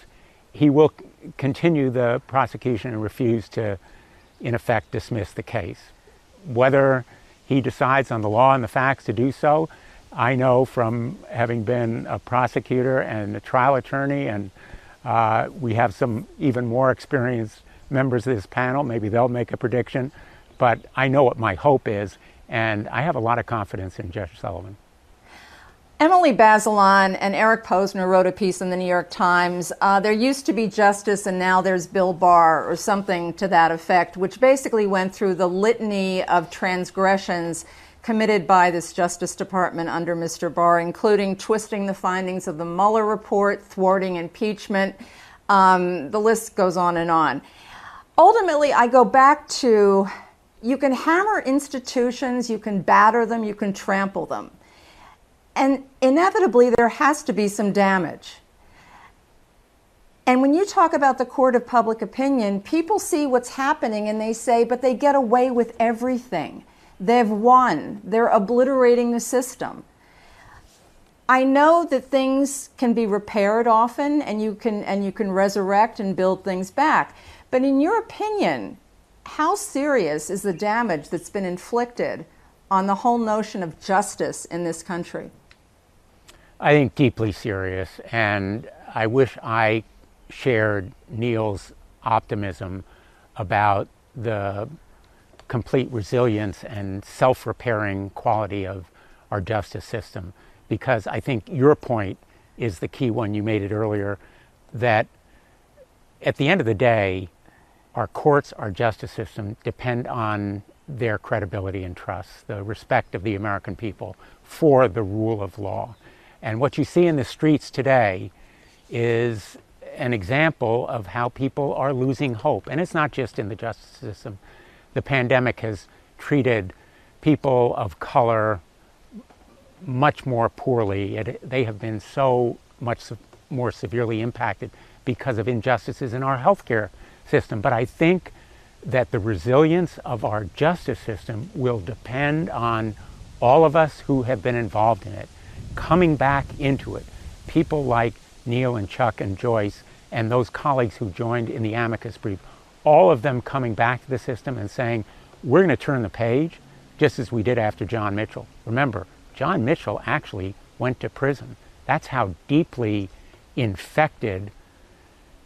he will continue the prosecution and refuse to, in effect, dismiss the case. Whether he decides on the law and the facts to do so, I know from having been a prosecutor and a trial attorney, and uh, we have some even more experienced members of this panel. Maybe they'll make a prediction, but I know what my hope is, and I have a lot of confidence in Judge Sullivan. Emily Bazelon and Eric Posner wrote a piece in the New York Times. Uh, there used to be justice, and now there's Bill Barr, or something to that effect, which basically went through the litany of transgressions committed by this Justice Department under Mr. Barr, including twisting the findings of the Mueller report, thwarting impeachment. Um, the list goes on and on. Ultimately, I go back to you can hammer institutions, you can batter them, you can trample them. And inevitably, there has to be some damage. And when you talk about the court of public opinion, people see what's happening and they say, but they get away with everything. They've won, they're obliterating the system. I know that things can be repaired often and you can and you can resurrect and build things back. But in your opinion, how serious is the damage that's been inflicted on the whole notion of justice in this country? I think deeply serious, and I wish I shared Neal's optimism about the complete resilience and self repairing quality of our justice system. Because I think your point is the key one, you made it earlier, that at the end of the day, our courts, our justice system depend on their credibility and trust, the respect of the American people for the rule of law. And what you see in the streets today is an example of how people are losing hope. And it's not just in the justice system. The pandemic has treated people of color much more poorly. It, they have been so much more severely impacted because of injustices in our healthcare system. But I think that the resilience of our justice system will depend on all of us who have been involved in it coming back into it. People like Neal and Chuck and Joyce and those colleagues who joined in the amicus brief, all of them coming back to the system and saying, we're going to turn the page, just as we did after John Mitchell. Remember, John Mitchell actually went to prison. That's how deeply infected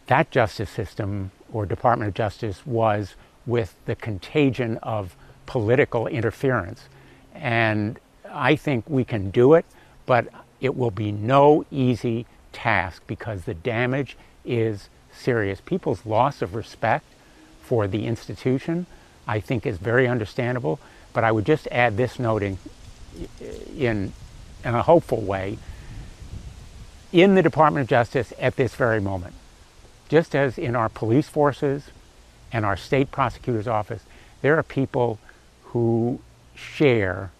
that justice system or Department of Justice was with the contagion of political interference. And I think we can do it, but it will be no easy task because the damage is serious. People's loss of respect for the institution, I think, is very understandable. But I would just add this noting in, in a hopeful way in the Department of Justice at this very moment, just as in our police forces and our state prosecutor's office, there are people who share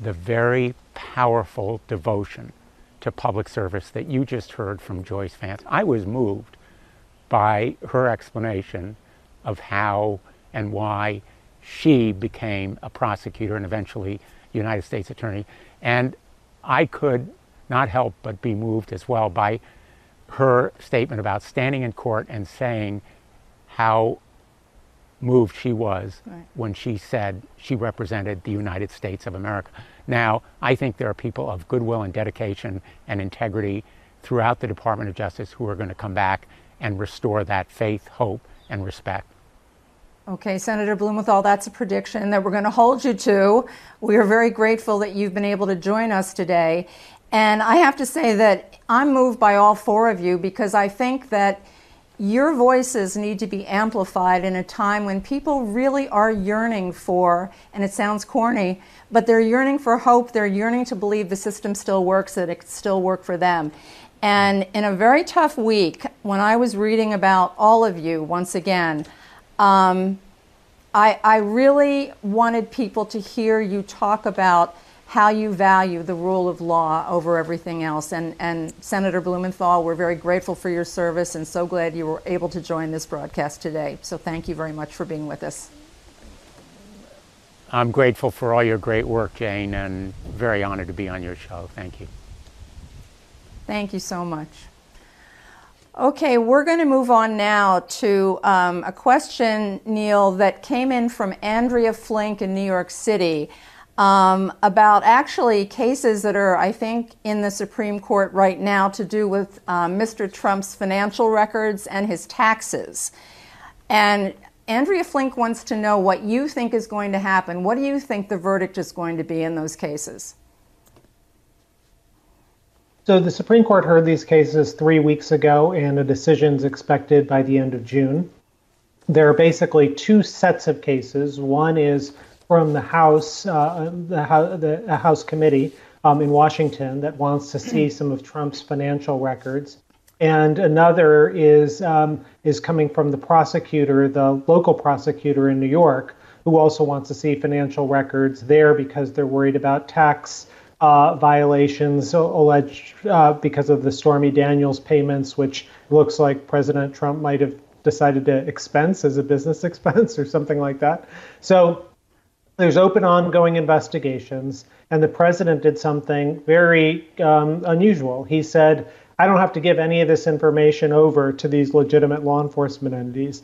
the very powerful devotion to public service that you just heard from Joyce Vance. I was moved by her explanation of how and why she became a prosecutor and eventually United States Attorney. And I could not help but be moved as well by her statement about standing in court and saying how moved she was right. when she said she represented the United States of America. Now, I think there are people of goodwill and dedication and integrity throughout the Department of Justice who are going to come back and restore that faith, hope, and respect. Okay, Senator Blumenthal, that's a prediction that we're going to hold you to. We are very grateful that you've been able to join us today. And I have to say that I'm moved by all four of you because I think that your voices need to be amplified in a time when people really are yearning for, and it sounds corny, but they're yearning for hope. They're yearning to believe the system still works, that it still work for them. And in a very tough week, when I was reading about all of you once again, um, I, I really wanted people to hear you talk about how you value the rule of law over everything else. And, and Senator Blumenthal, we're very grateful for your service and so glad you were able to join this broadcast today. So thank you very much for being with us. I'm grateful for all your great work, Jane, and very honored to be on your show. Thank you. Thank you so much. Okay, we're going to move on now to um, a question, Neal, that came in from Andrea Flink in New York City um, about actually cases that are, I think, in the Supreme Court right now to do with um, Mr. Trump's financial records and his taxes. And Andrea Flink wants to know what you think is going to happen. What do you think the verdict is going to be in those cases? So the Supreme Court heard these cases three weeks ago, and a decision is expected by the end of June. There are basically two sets of cases. One is from the House, uh, the, the House committee um, in Washington that wants to see some of Trump's financial records, and another is um, is coming from the prosecutor, the local prosecutor in New York, who also wants to see financial records there because they're worried about tax. Uh, violations alleged uh, because of the Stormy Daniels payments, which looks like President Trump might have decided to expense as a business *laughs* expense or something like that. So there's open ongoing investigations, and the president did something very um, unusual. He said, I don't have to give any of this information over to these legitimate law enforcement entities.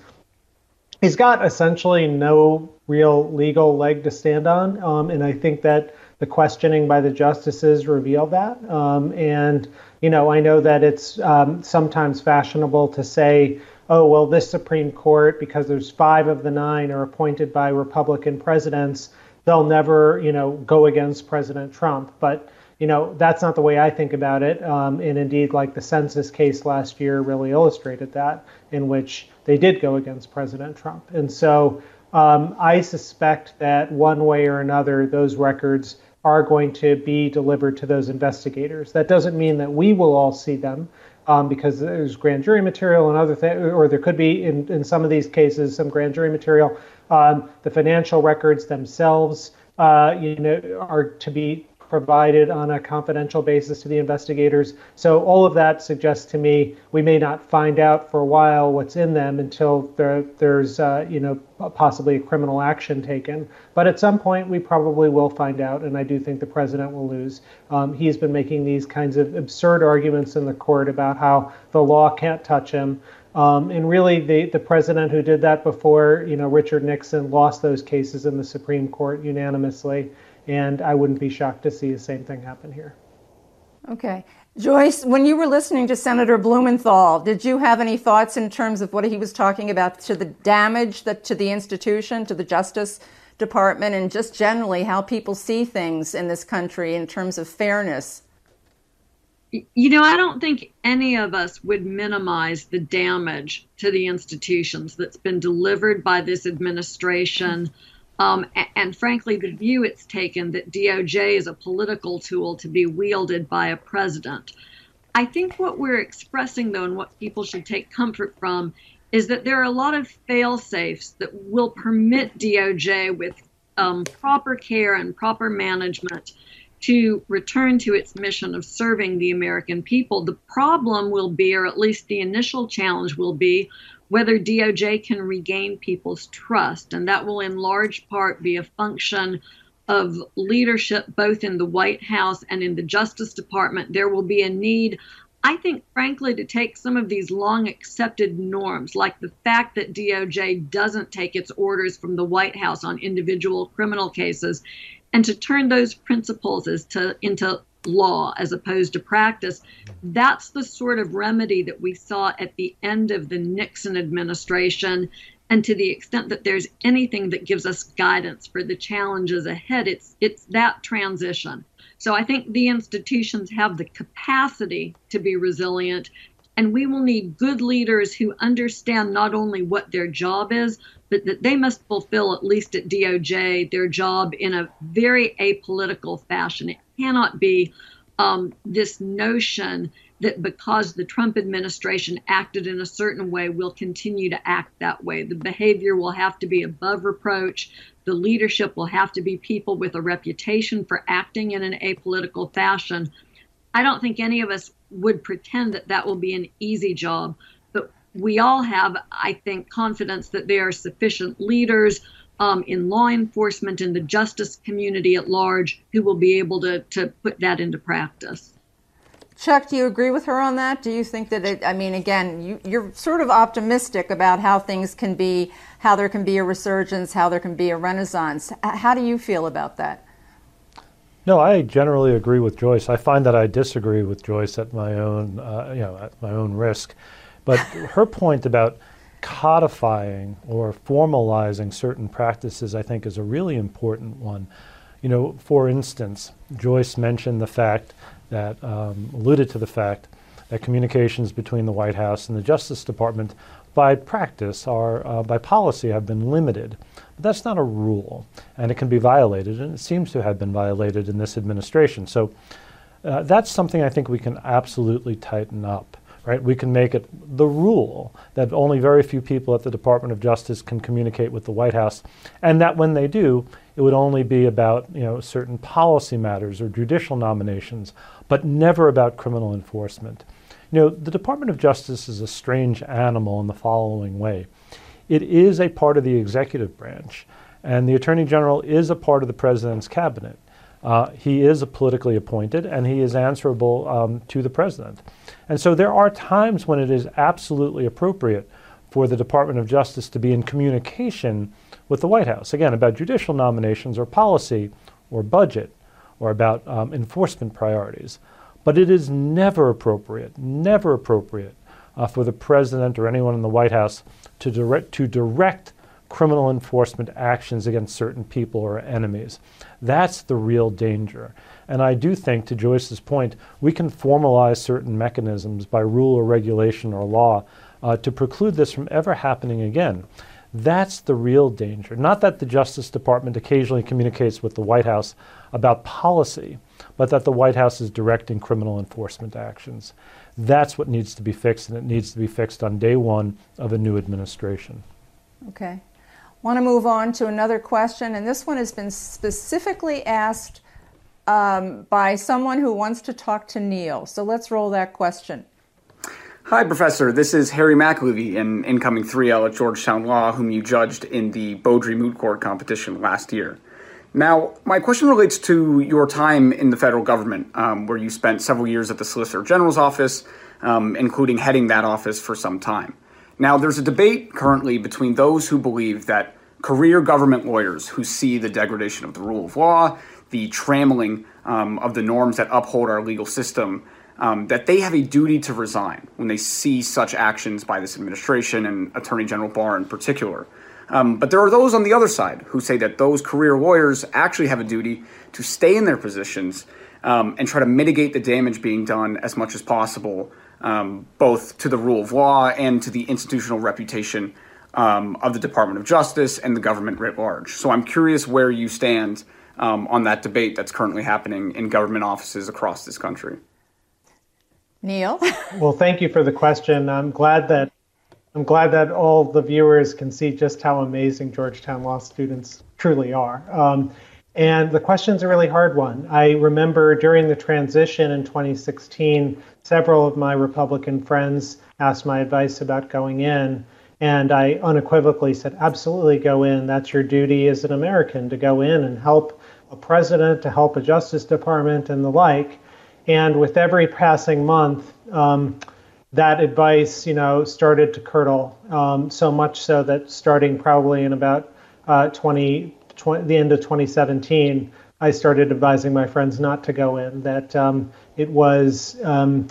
He's got essentially no real legal leg to stand on, um, and I think that the questioning by the justices revealed that. Um, and, you know, I know that it's um, sometimes fashionable to say, oh, well, this Supreme Court, because there's five of the nine are appointed by Republican presidents, they'll never, you know, go against President Trump. But, you know, that's not the way I think about it. Um, and indeed, like the census case last year really illustrated that, in which they did go against President Trump. And so um, I suspect that one way or another, those records are going to be delivered to those investigators. That doesn't mean that we will all see them um, because there's grand jury material and other things, or there could be in, in some of these cases some grand jury material. Um, the financial records themselves, uh, you know, are to be provided on a confidential basis to the investigators. So all of that suggests to me we may not find out for a while what's in them until there, there's uh, you know possibly a criminal action taken. But at some point we probably will find out, and I do think the president will lose. Um, he's been making these kinds of absurd arguments in the court about how the law can't touch him. Um, and really, the, the president who did that before, you know, Richard Nixon, lost those cases in the Supreme Court unanimously. And I wouldn't be shocked to see the same thing happen here. Okay. Joyce, when you were listening to Senator Blumenthal, did you have any thoughts in terms of what he was talking about to the damage that to the institution, to the Justice Department, and just generally how people see things in this country in terms of fairness? You know, I don't think any of us would minimize the damage to the institutions that's been delivered by this administration. Um, and, and, frankly, the view it's taken that DOJ is a political tool to be wielded by a president. I think what we're expressing, though, and what people should take comfort from, is that there are a lot of fail safes that will permit DOJ with um, proper care and proper management to return to its mission of serving the American people. The problem will be, or at least the initial challenge will be, whether DOJ can regain people's trust. And that will, in large part, be a function of leadership both in the White House and in the Justice Department. There will be a need, I think, frankly, to take some of these long accepted norms, like the fact that DOJ doesn't take its orders from the White House on individual criminal cases and to turn those principles as to into law as opposed to practice that's the sort of remedy that we saw at the end of the Nixon administration and to the extent that there's anything that gives us guidance for the challenges ahead it's it's that transition so i think the institutions have the capacity to be resilient and we will need good leaders who understand not only what their job is but that they must fulfill, at least at DOJ, their job in a very apolitical fashion. Cannot be um, this notion that because the Trump administration acted in a certain way, we'll continue to act that way. The behavior will have to be above reproach. The leadership will have to be people with a reputation for acting in an apolitical fashion. I don't think any of us would pretend that that will be an easy job but we all have, I think, confidence that there are sufficient leaders um, in law enforcement and the justice community at large who will be able to, to put that into practice. Chuck, do you agree with her on that? Do you think that it, I mean, again, you, you're sort of optimistic about how things can be, how there can be a resurgence, how there can be a renaissance. How do you feel about that? No, I generally agree with Joyce. I find that I disagree with Joyce at my own, uh, you know, at my own risk. But her point about codifying or formalizing certain practices, I think, is a really important one. You know, for instance, Joyce mentioned the fact that, um, alluded to the fact that communications between the White House and the Justice Department by practice are, uh, by policy, have been limited. But that's not a rule, and it can be violated, and it seems to have been violated in this administration. So uh, that's something I think we can absolutely tighten up right? We can make it the rule that only very few people at the Department of Justice can communicate with the White House, and that when they do, it would only be about you know certain policy matters or judicial nominations, but never about criminal enforcement. You know, the Department of Justice is a strange animal in the following way. It is a part of the executive branch, and the Attorney General is a part of the President's cabinet. Uh, he is politically appointed and he is answerable um, to the president. And so there are times when it is absolutely appropriate for the Department of Justice to be in communication with the White House, again, about judicial nominations or policy or budget or about um, enforcement priorities. But it is never appropriate, never appropriate uh, for the president or anyone in the White House to direct, to direct criminal enforcement actions against certain people or enemies. That's the real danger. And I do think, to Joyce's point, we can formalize certain mechanisms by rule or regulation or law uh, to preclude this from ever happening again. That's the real danger. Not that the Justice Department occasionally communicates with the White House about policy, but that the White House is directing criminal enforcement actions. That's what needs to be fixed, and it needs to be fixed on day one of a new administration. Okay. Want to move on to another question, and this one has been specifically asked um, by someone who wants to talk to Neal. So let's roll that question. Hi, Professor. This is Harry McAlevey, an incoming 3L at Georgetown Law, whom you judged in the Beaudry Moot Court competition last year. Now, my question relates to your time in the federal government, um, where you spent several years at the Solicitor General's office, um, including heading that office for some time. Now, there's a debate currently between those who believe that career government lawyers who see the degradation of the rule of law, the trammeling um, of the norms that uphold our legal system, um, that they have a duty to resign when they see such actions by this administration and Attorney General Barr in particular. Um, but there are those on the other side who say that those career lawyers actually have a duty to stay in their positions um, and try to mitigate the damage being done as much as possible, um, both to the rule of law and to the institutional reputation um, of the Department of Justice and the government writ large. So I'm curious where you stand um, on that debate that's currently happening in government offices across this country. Neal? *laughs* well, thank you for the question. I'm glad that I'm glad that all the viewers can see just how amazing Georgetown Law students truly are. Um, and the question's a really hard one. I remember during the transition in 2016, several of my Republican friends asked my advice about going in. And I unequivocally said, absolutely go in. That's your duty as an American to go in and help a president, to help a Justice Department, and the like. And with every passing month, um, that advice, you know, started to curdle um, so much so that starting probably in about uh, 20, 20, the end of 2017, I started advising my friends not to go in. That um, it was um,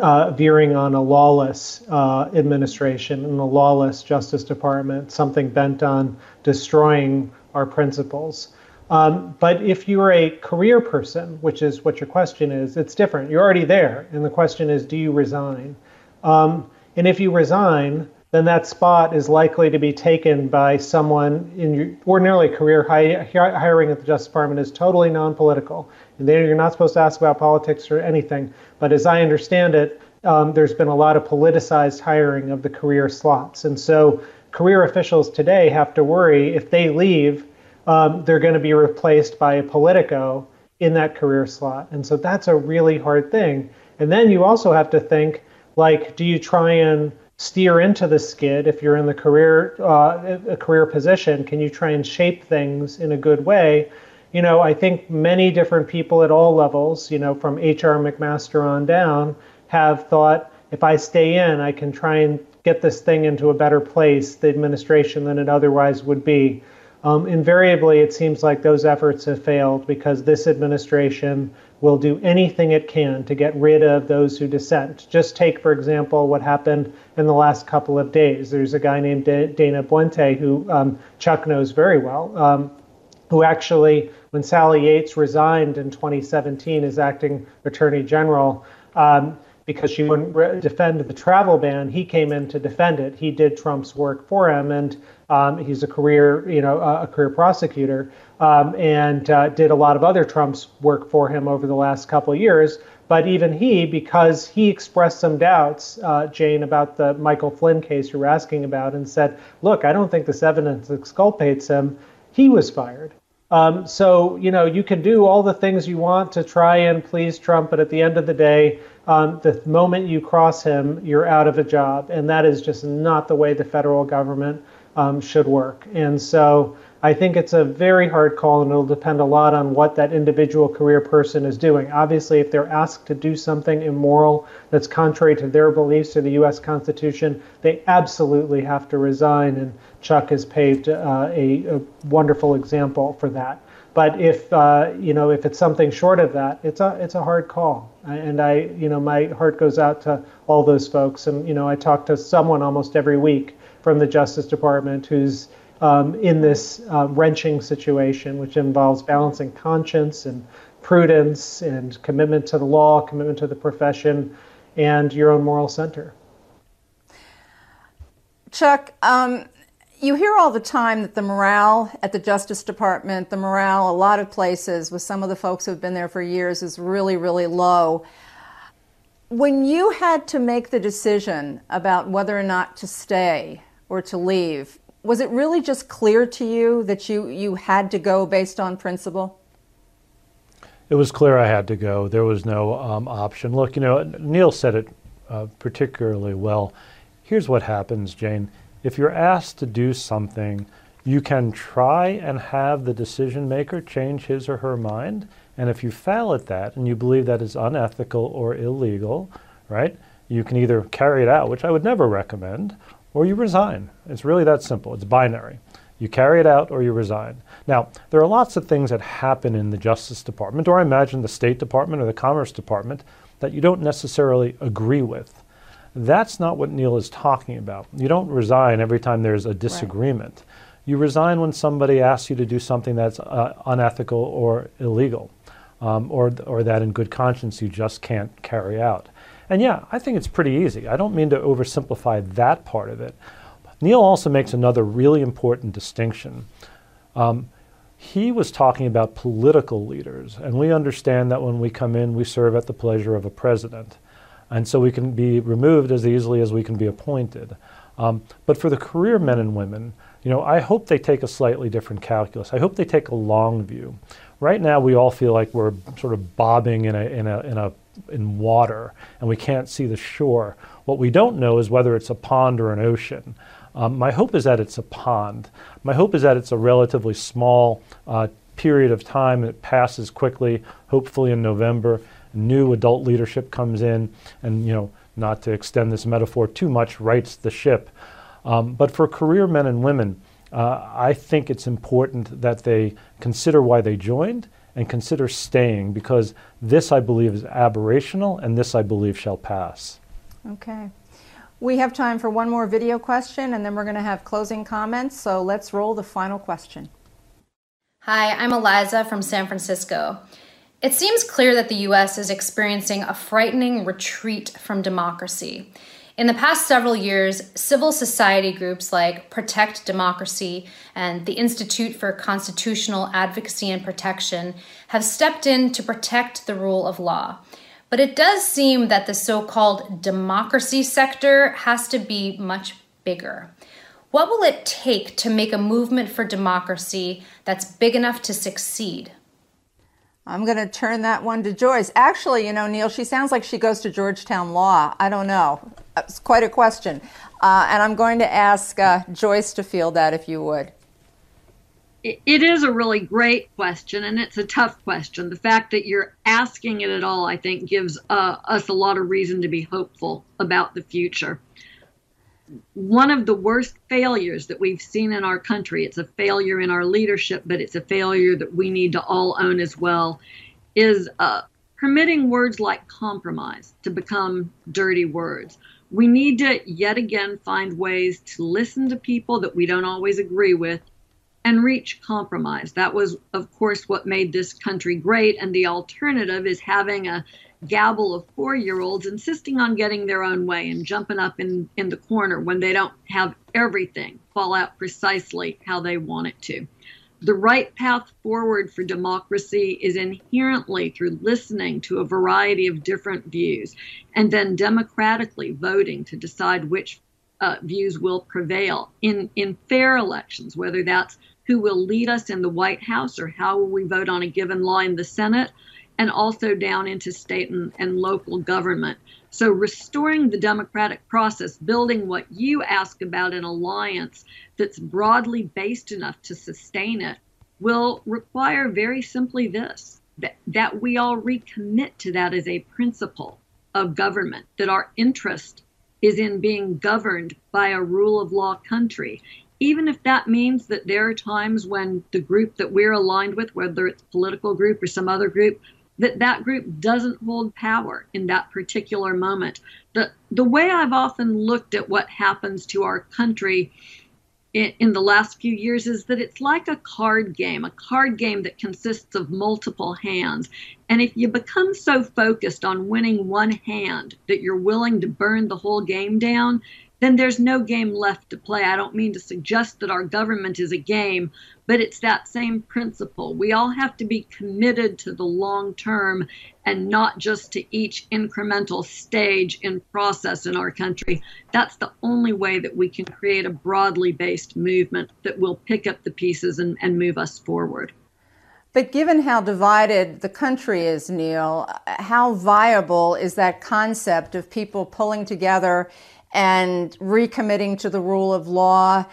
uh, veering on a lawless uh, administration and a lawless Justice Department, something bent on destroying our principles. Um, but if you're a career person, which is what your question is, it's different. You're already there, and the question is, do you resign? Um, and if you resign, then that spot is likely to be taken by someone in your ordinarily career hi- hiring at the Justice Department is totally non-political. And there you're not supposed to ask about politics or anything. But as I understand it, um, there's been a lot of politicized hiring of the career slots. And so career officials today have to worry if they leave, um, they're going to be replaced by a politico in that career slot. And so that's a really hard thing. And then you also have to think like do you try and steer into the skid if you're in the career uh, a career position can you try and shape things in a good way you know i think many different people at all levels you know from hr mcmaster on down have thought if i stay in i can try and get this thing into a better place the administration than it otherwise would be um, invariably it seems like those efforts have failed because this administration will do anything it can to get rid of those who dissent. Just take, for example, what happened in the last couple of days. There's a guy named Dana Boente who um, Chuck knows very well, um, who actually, when Sally Yates resigned in 2017 as acting attorney general, um, because she wouldn't re- defend the travel ban, he came in to defend it. He did Trump's work for him, and um, he's a career, you know, a career prosecutor, um, and uh, did a lot of other Trump's work for him over the last couple of years. But even he, because he expressed some doubts, uh, Jane, about the Michael Flynn case you were asking about, and said, "Look, I don't think this evidence exculpates him." He was fired. Um, so, you know, you can do all the things you want to try and please Trump, but at the end of the day, um, the moment you cross him, you're out of a job. And that is just not the way the federal government um, should work. And so I think it's a very hard call, and it'll depend a lot on what that individual career person is doing. Obviously, if they're asked to do something immoral that's contrary to their beliefs or the U.S. Constitution, they absolutely have to resign. And Chuck has paved uh, a, a wonderful example for that. But if uh, you know if it's something short of that, it's a it's a hard call. And I you know my heart goes out to all those folks. And you know I talk to someone almost every week from the Justice Department who's um, in this uh, wrenching situation, which involves balancing conscience and prudence and commitment to the law, commitment to the profession, and your own moral center. Chuck, um, you hear all the time that the morale at the Justice Department, the morale a lot of places with some of the folks who've been there for years is really, really low. When you had to make the decision about whether or not to stay or to leave, was it really just clear to you that you, you had to go based on principle? it was clear I had to go. There was no um, option. Look, you know, Neal said it uh, particularly well. Here's what happens, Jane. If you're asked to do something, you can try and have the decision maker change his or her mind. And if you fail at that and you believe that is unethical or illegal, right, you can either carry it out, which I would never recommend, or you resign. It's really that simple. It's binary. You carry it out or you resign. Now, there are lots of things that happen in the Justice Department, or I imagine the State Department or the Commerce Department, that you don't necessarily agree with. That's not what Neal is talking about. You don't resign every time there's a disagreement. Right. You resign when somebody asks you to do something that's uh, unethical or illegal, um, or, or that in good conscience you just can't carry out. And yeah, I think it's pretty easy. I don't mean to oversimplify that part of it. Neal also makes another really important distinction. Um, he was talking about political leaders, and we understand that when we come in, we serve at the pleasure of a president. And so we can be removed as easily as we can be appointed. Um, but for the career men and women, you know, I hope they take a slightly different calculus. I hope they take a long view. Right now, we all feel like we're sort of bobbing in a, in a, in a in water and we can't see the shore. What we don't know is whether it's a pond or an ocean. Um, my hope is that it's a pond. My hope is that it's a relatively small uh, period of time. It passes quickly, hopefully in November. New adult leadership comes in and, you know, not to extend this metaphor too much, rights the ship. Um, but for career men and women, uh, I think it's important that they consider why they joined and consider staying because this, I believe, is aberrational and this, I believe, shall pass. Okay. We have time for one more video question and then we're going to have closing comments. So let's roll the final question. Hi, I'm Eliza from San Francisco. It seems clear that the US is experiencing a frightening retreat from democracy. In the past several years, civil society groups like Protect Democracy and the Institute for Constitutional Advocacy and Protection have stepped in to protect the rule of law. But it does seem that the so called democracy sector has to be much bigger. What will it take to make a movement for democracy that's big enough to succeed? I'm going to turn that one to Joyce. Actually, you know, Neal, she sounds like she goes to Georgetown Law. I don't know. It's quite a question. Uh, and I'm going to ask uh, Joyce to field that if you would. It is a really great question, and it's a tough question. The fact that you're asking it at all, I think, gives uh, us a lot of reason to be hopeful about the future one of the worst failures that we've seen in our country, it's a failure in our leadership, but it's a failure that we need to all own as well, is uh, permitting words like compromise to become dirty words. We need to yet again find ways to listen to people that we don't always agree with and reach compromise. That was, of course, what made this country great. And the alternative is having a gabble of four year olds insisting on getting their own way and jumping up in, in the corner when they don't have everything fall out precisely how they want it to. The right path forward for democracy is inherently through listening to a variety of different views and then democratically voting to decide which uh, views will prevail in, in fair elections, whether that's who will lead us in the White House or how will we vote on a given law in the Senate and also down into state and, and local government. So, restoring the democratic process, building what you ask about an alliance that's broadly based enough to sustain it, will require very simply this that, that we all recommit to that as a principle of government, that our interest is in being governed by a rule of law country. Even if that means that there are times when the group that we're aligned with, whether it's political group or some other group, that that group doesn't hold power in that particular moment. The, the way I've often looked at what happens to our country in, in the last few years is that it's like a card game, a card game that consists of multiple hands. And if you become so focused on winning one hand that you're willing to burn the whole game down, then there's no game left to play. I don't mean to suggest that our government is a game, but it's that same principle. We all have to be committed to the long term and not just to each incremental stage in process in our country. That's the only way that we can create a broadly based movement that will pick up the pieces and, and move us forward. But given how divided the country is, Neal, how viable is that concept of people pulling together and recommitting to the rule of law?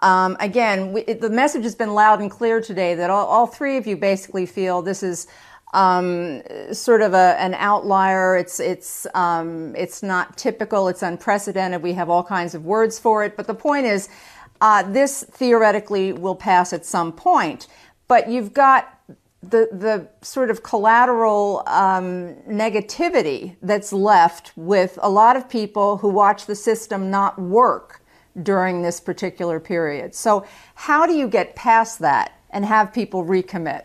Um, again, we, the message has been loud and clear today that all, all three of you basically feel this is um, sort of a, an outlier. It's it's um, it's not typical. It's unprecedented. We have all kinds of words for it. But the point is, uh, this theoretically will pass at some point. But you've got the the sort of collateral um, negativity that's left with a lot of people who watch the system not work during this particular period. So, how do you get past that and have people recommit?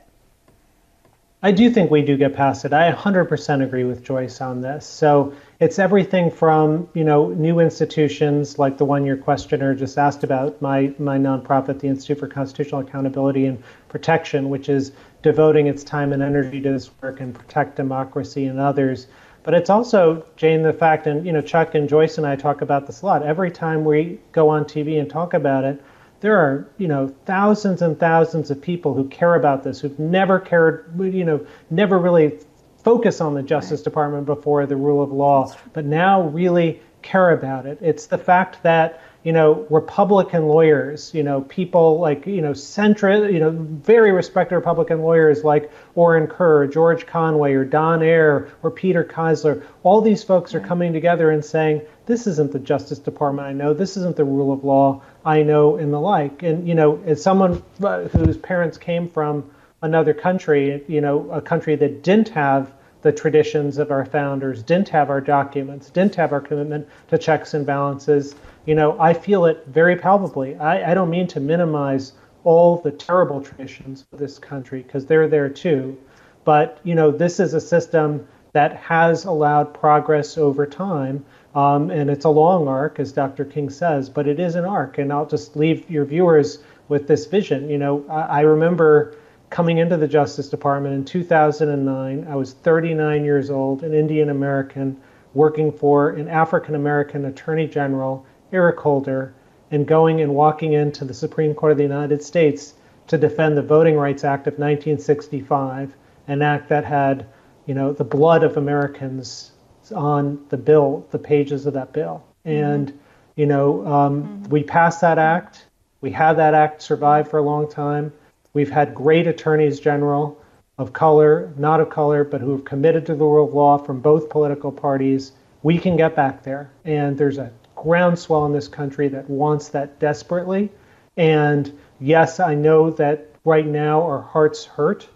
I do think we do get past it. I 100% agree with Joyce on this. So it's everything from you know new institutions like the one your questioner just asked about, my my nonprofit, the Institute for Constitutional Accountability and Protection, which is devoting its time and energy to this work and protect democracy and others. But it's also, Jane, the fact, and you know, Chuck and Joyce and I talk about this a lot. Every time we go on TV and talk about it, there are you know thousands and thousands of people who care about this, who've never cared, you know, never really focus on the Justice Department before the rule of law, but now really care about it. It's the fact that you know, Republican lawyers, you know, people like, you know, centrist, you know, very respected Republican lawyers like Orin Kerr, George Conway, or Don Ayer, or Peter Keisler, all these folks are coming together and saying, this isn't the Justice Department I know, this isn't the rule of law I know, and the like. And, you know, as someone uh, whose parents came from another country, you know, a country that didn't have the traditions of our founders, didn't have our documents, didn't have our commitment to checks and balances, you know, I feel it very palpably. I, I don't mean to minimize all the terrible traditions of this country because they're there too. But, you know, this is a system that has allowed progress over time. Um, and it's a long arc, as Dr. King says, but it is an arc. And I'll just leave your viewers with this vision. You know, I, I remember coming into the Justice Department in 2009. I was 39 years old, an Indian American, working for an African American attorney general Eric Holder and going and walking into the Supreme Court of the United States to defend the Voting Rights Act of 1965, an act that had, you know, the blood of Americans on the bill, the pages of that bill. Mm-hmm. And, you know, um, mm-hmm. we passed that act. We had that act survive for a long time. We've had great attorneys general of color, not of color, but who have committed to the rule of law from both political parties. We can get back there. And there's a groundswell in this country that wants that desperately. And yes, I know that right now our hearts hurt,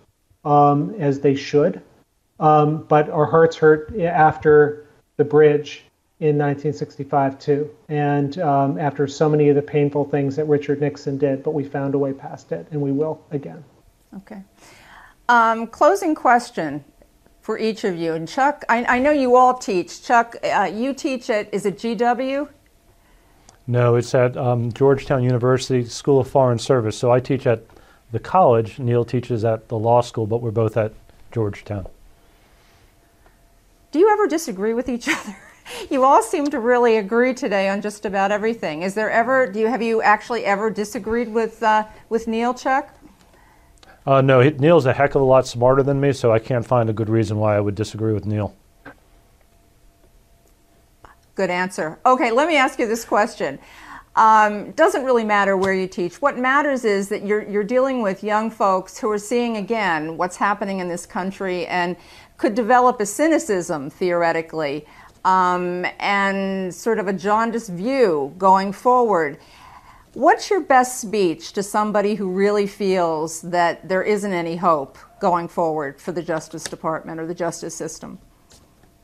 um, as they should, um, but our hearts hurt after the bridge in 1965 too, and um, after so many of the painful things that Richard Nixon did. But we found a way past it, and we will again. Okay. Um, closing question for each of you. And Chuck, I, I know you all teach. Chuck, uh, you teach at, is it GW? No, it's at um, Georgetown University School of Foreign Service. So I teach at the college. Neal teaches at the law school, but we're both at Georgetown. Do you ever disagree with each *laughs* other? you all seem to really agree today on just about everything. Is there ever? Do you have you actually ever disagreed with uh, with Neal, Chuck? Uh, no, he, Neal's a heck of a lot smarter than me, so I can't find a good reason why I would disagree with Neal. Good answer. Okay, let me ask you this question. Um, doesn't really matter where you teach. What matters is that you're, you're dealing with young folks who are seeing again what's happening in this country and could develop a cynicism theoretically um, and sort of a jaundiced view going forward. What's your best speech to somebody who really feels that there isn't any hope going forward for the Justice Department or the justice system?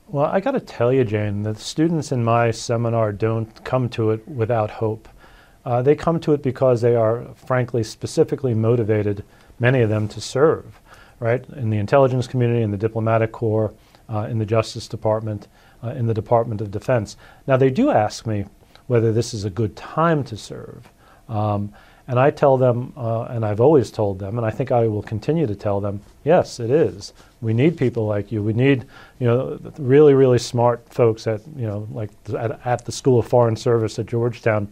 Well, I got to tell you, Jane, the students in my seminar don't come to it without hope. Uh, they come to it because they are, frankly, specifically motivated, many of them, to serve, right? In the intelligence community, in the diplomatic corps, uh, in the Justice Department, uh, in the Department of Defense. Now, they do ask me whether this is a good time to serve. Um, and I tell them, uh, and I've always told them, and I think I will continue to tell them, yes, it is. We need people like you. We need, you know, really, really smart folks at, you know, like at, at the School of Foreign Service at Georgetown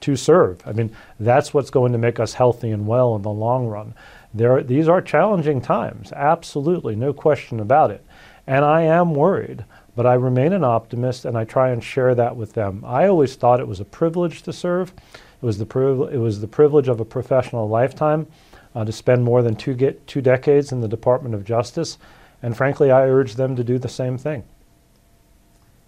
to serve. I mean, that's what's going to make us healthy and well in the long run. There, these are challenging times, absolutely, no question about it. And I am worried, but I remain an optimist and I try and share that with them. I always thought it was a privilege to serve. It was the, priv- it was the privilege of a professional lifetime uh, to spend more than two, get, two decades in the Department of Justice. And frankly, I urge them to do the same thing.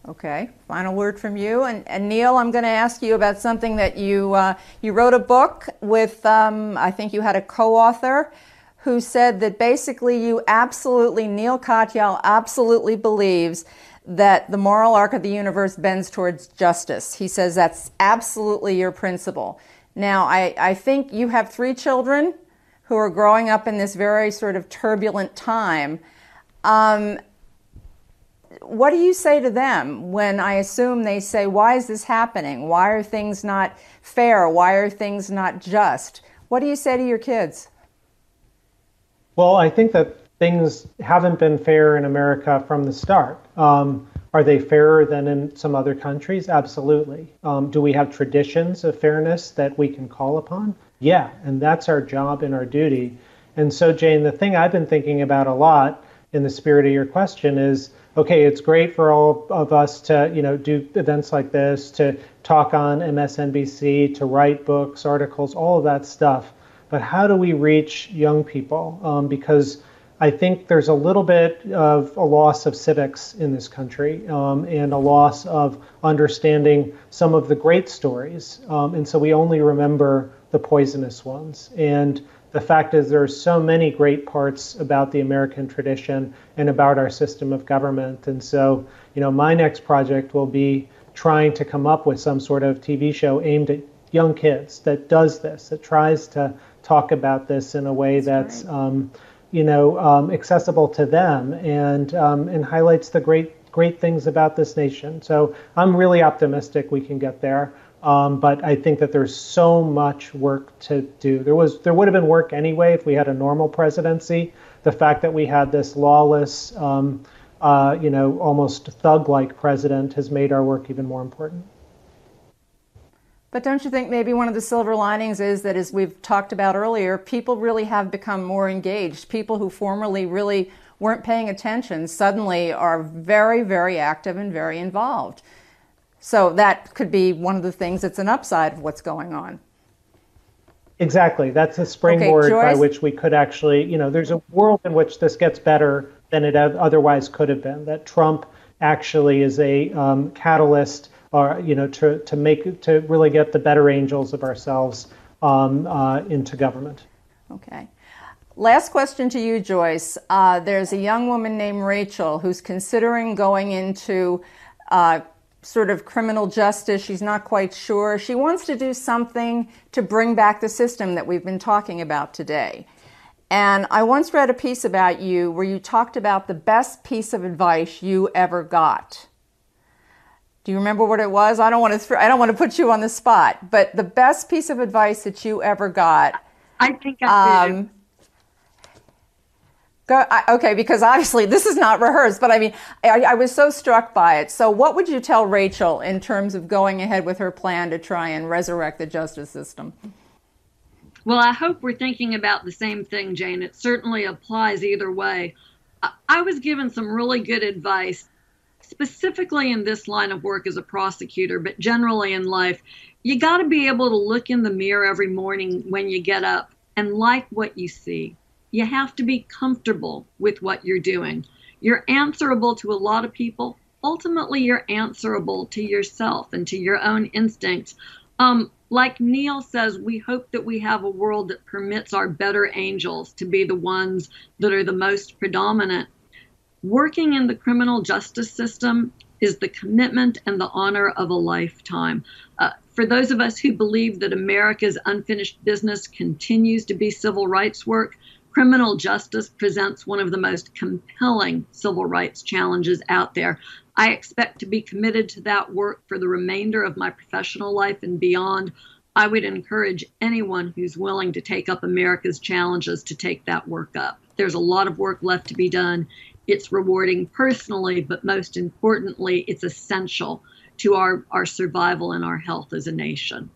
Okay, final word from you. And, and Neal, I'm going to ask you about something that you, uh, you wrote a book with, um, I think you had a co author who said that basically you absolutely, Neal Katyal absolutely believes that the moral arc of the universe bends towards justice. He says that's absolutely your principle. Now, I, I think you have three children who are growing up in this very sort of turbulent time. Um, what do you say to them when I assume they say, Why is this happening? Why are things not fair? Why are things not just? What do you say to your kids? Well, I think that things haven't been fair in America from the start. Um, are they fairer than in some other countries? Absolutely. Um, do we have traditions of fairness that we can call upon? Yeah, and that's our job and our duty. And so, Jane, the thing I've been thinking about a lot in the spirit of your question is okay, it's great for all of us to, you know, do events like this, to talk on MSNBC, to write books, articles, all of that stuff. But how do we reach young people? Um, because I think there's a little bit of a loss of civics in this country um, and a loss of understanding some of the great stories. Um, and so we only remember the poisonous ones. And the fact is, there are so many great parts about the American tradition and about our system of government. And so, you know, my next project will be trying to come up with some sort of TV show aimed at young kids that does this, that tries to talk about this in a way that's, that's um, you know, um, accessible to them and um, and highlights the great great things about this nation. So I'm really optimistic we can get there. Um, but I think that there's so much work to do. There was there would have been work anyway if we had a normal presidency. The fact that we had this lawless, um, uh, you know, almost thug-like president has made our work even more important. But don't you think maybe one of the silver linings is that, as we've talked about earlier, people really have become more engaged. People who formerly really weren't paying attention suddenly are very, very active and very involved. So that could be one of the things that's an upside of what's going on. Exactly. That's a springboard okay, by which we could actually, you know, there's a world in which this gets better than it otherwise could have been. That Trump actually is a um, catalyst, or you know, to to make to really get the better angels of ourselves um, uh, into government. Okay. Last question to you, Joyce. Uh, there's a young woman named Rachel who's considering going into uh, sort of criminal justice. She's not quite sure. She wants to do something to bring back the system that we've been talking about today. And I once read a piece about you where you talked about the best piece of advice you ever got. Do you remember what it was? I don't want to I don't want to put you on the spot, but the best piece of advice that you ever got. I think I um, Go, I, okay, because obviously this is not rehearsed, but I mean, I, I, was so struck by it. So, what would you tell Rachel in terms of going ahead with her plan to try and resurrect the justice system? Well, I hope we're thinking about the same thing, Jane. It certainly applies either way. I, I was given some really good advice, specifically in this line of work as a prosecutor, but generally in life. You got to be able to look in the mirror every morning when you get up and like what you see you have to be comfortable with what you're doing. You're answerable to a lot of people. Ultimately, you're answerable to yourself and to your own instincts. Um, like Neal says, we hope that we have a world that permits our better angels to be the ones that are the most predominant. Working in the criminal justice system is the commitment and the honor of a lifetime. Uh, for those of us who believe that America's unfinished business continues to be civil rights work, criminal justice presents one of the most compelling civil rights challenges out there. I expect to be committed to that work for the remainder of my professional life and beyond. I would encourage anyone who's willing to take up America's challenges to take that work up. There's a lot of work left to be done. It's rewarding personally, but most importantly, it's essential to our, our survival and our health as a nation.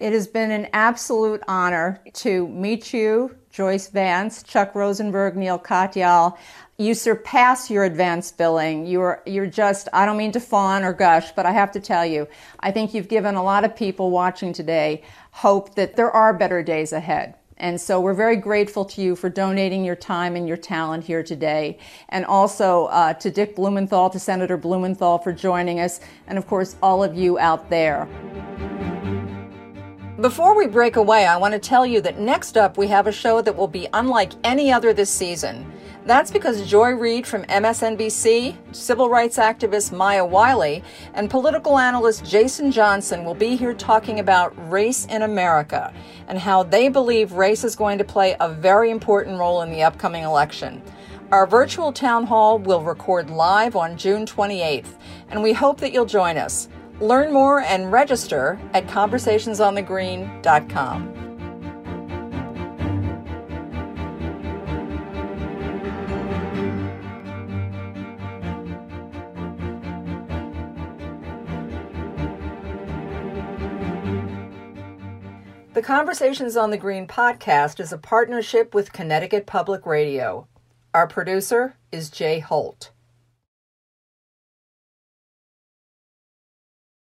It has been an absolute honor to meet you, Joyce Vance, Chuck Rosenberg, Neal Katyal. You surpass your advanced billing. You're you're just I don't mean to fawn or gush, but I have to tell you, I think you've given a lot of people watching today hope that there are better days ahead. And so we're very grateful to you for donating your time and your talent here today. And also uh, to Dick Blumenthal, to Senator Blumenthal for joining us, and of course, all of you out there. Before we break away, I want to tell you that next up we have a show that will be unlike any other this season. That's because Joy Reid from MSNBC, civil rights activist Maya Wiley, and political analyst Jason Johnson will be here talking about race in America and how they believe race is going to play a very important role in the upcoming election. Our virtual town hall will record live on June 28th, and we hope that you'll join us. Learn more and register at conversationsonthegreen.com. The Conversations on the Green podcast is a partnership with Connecticut Public Radio. Our producer is Jay Holt.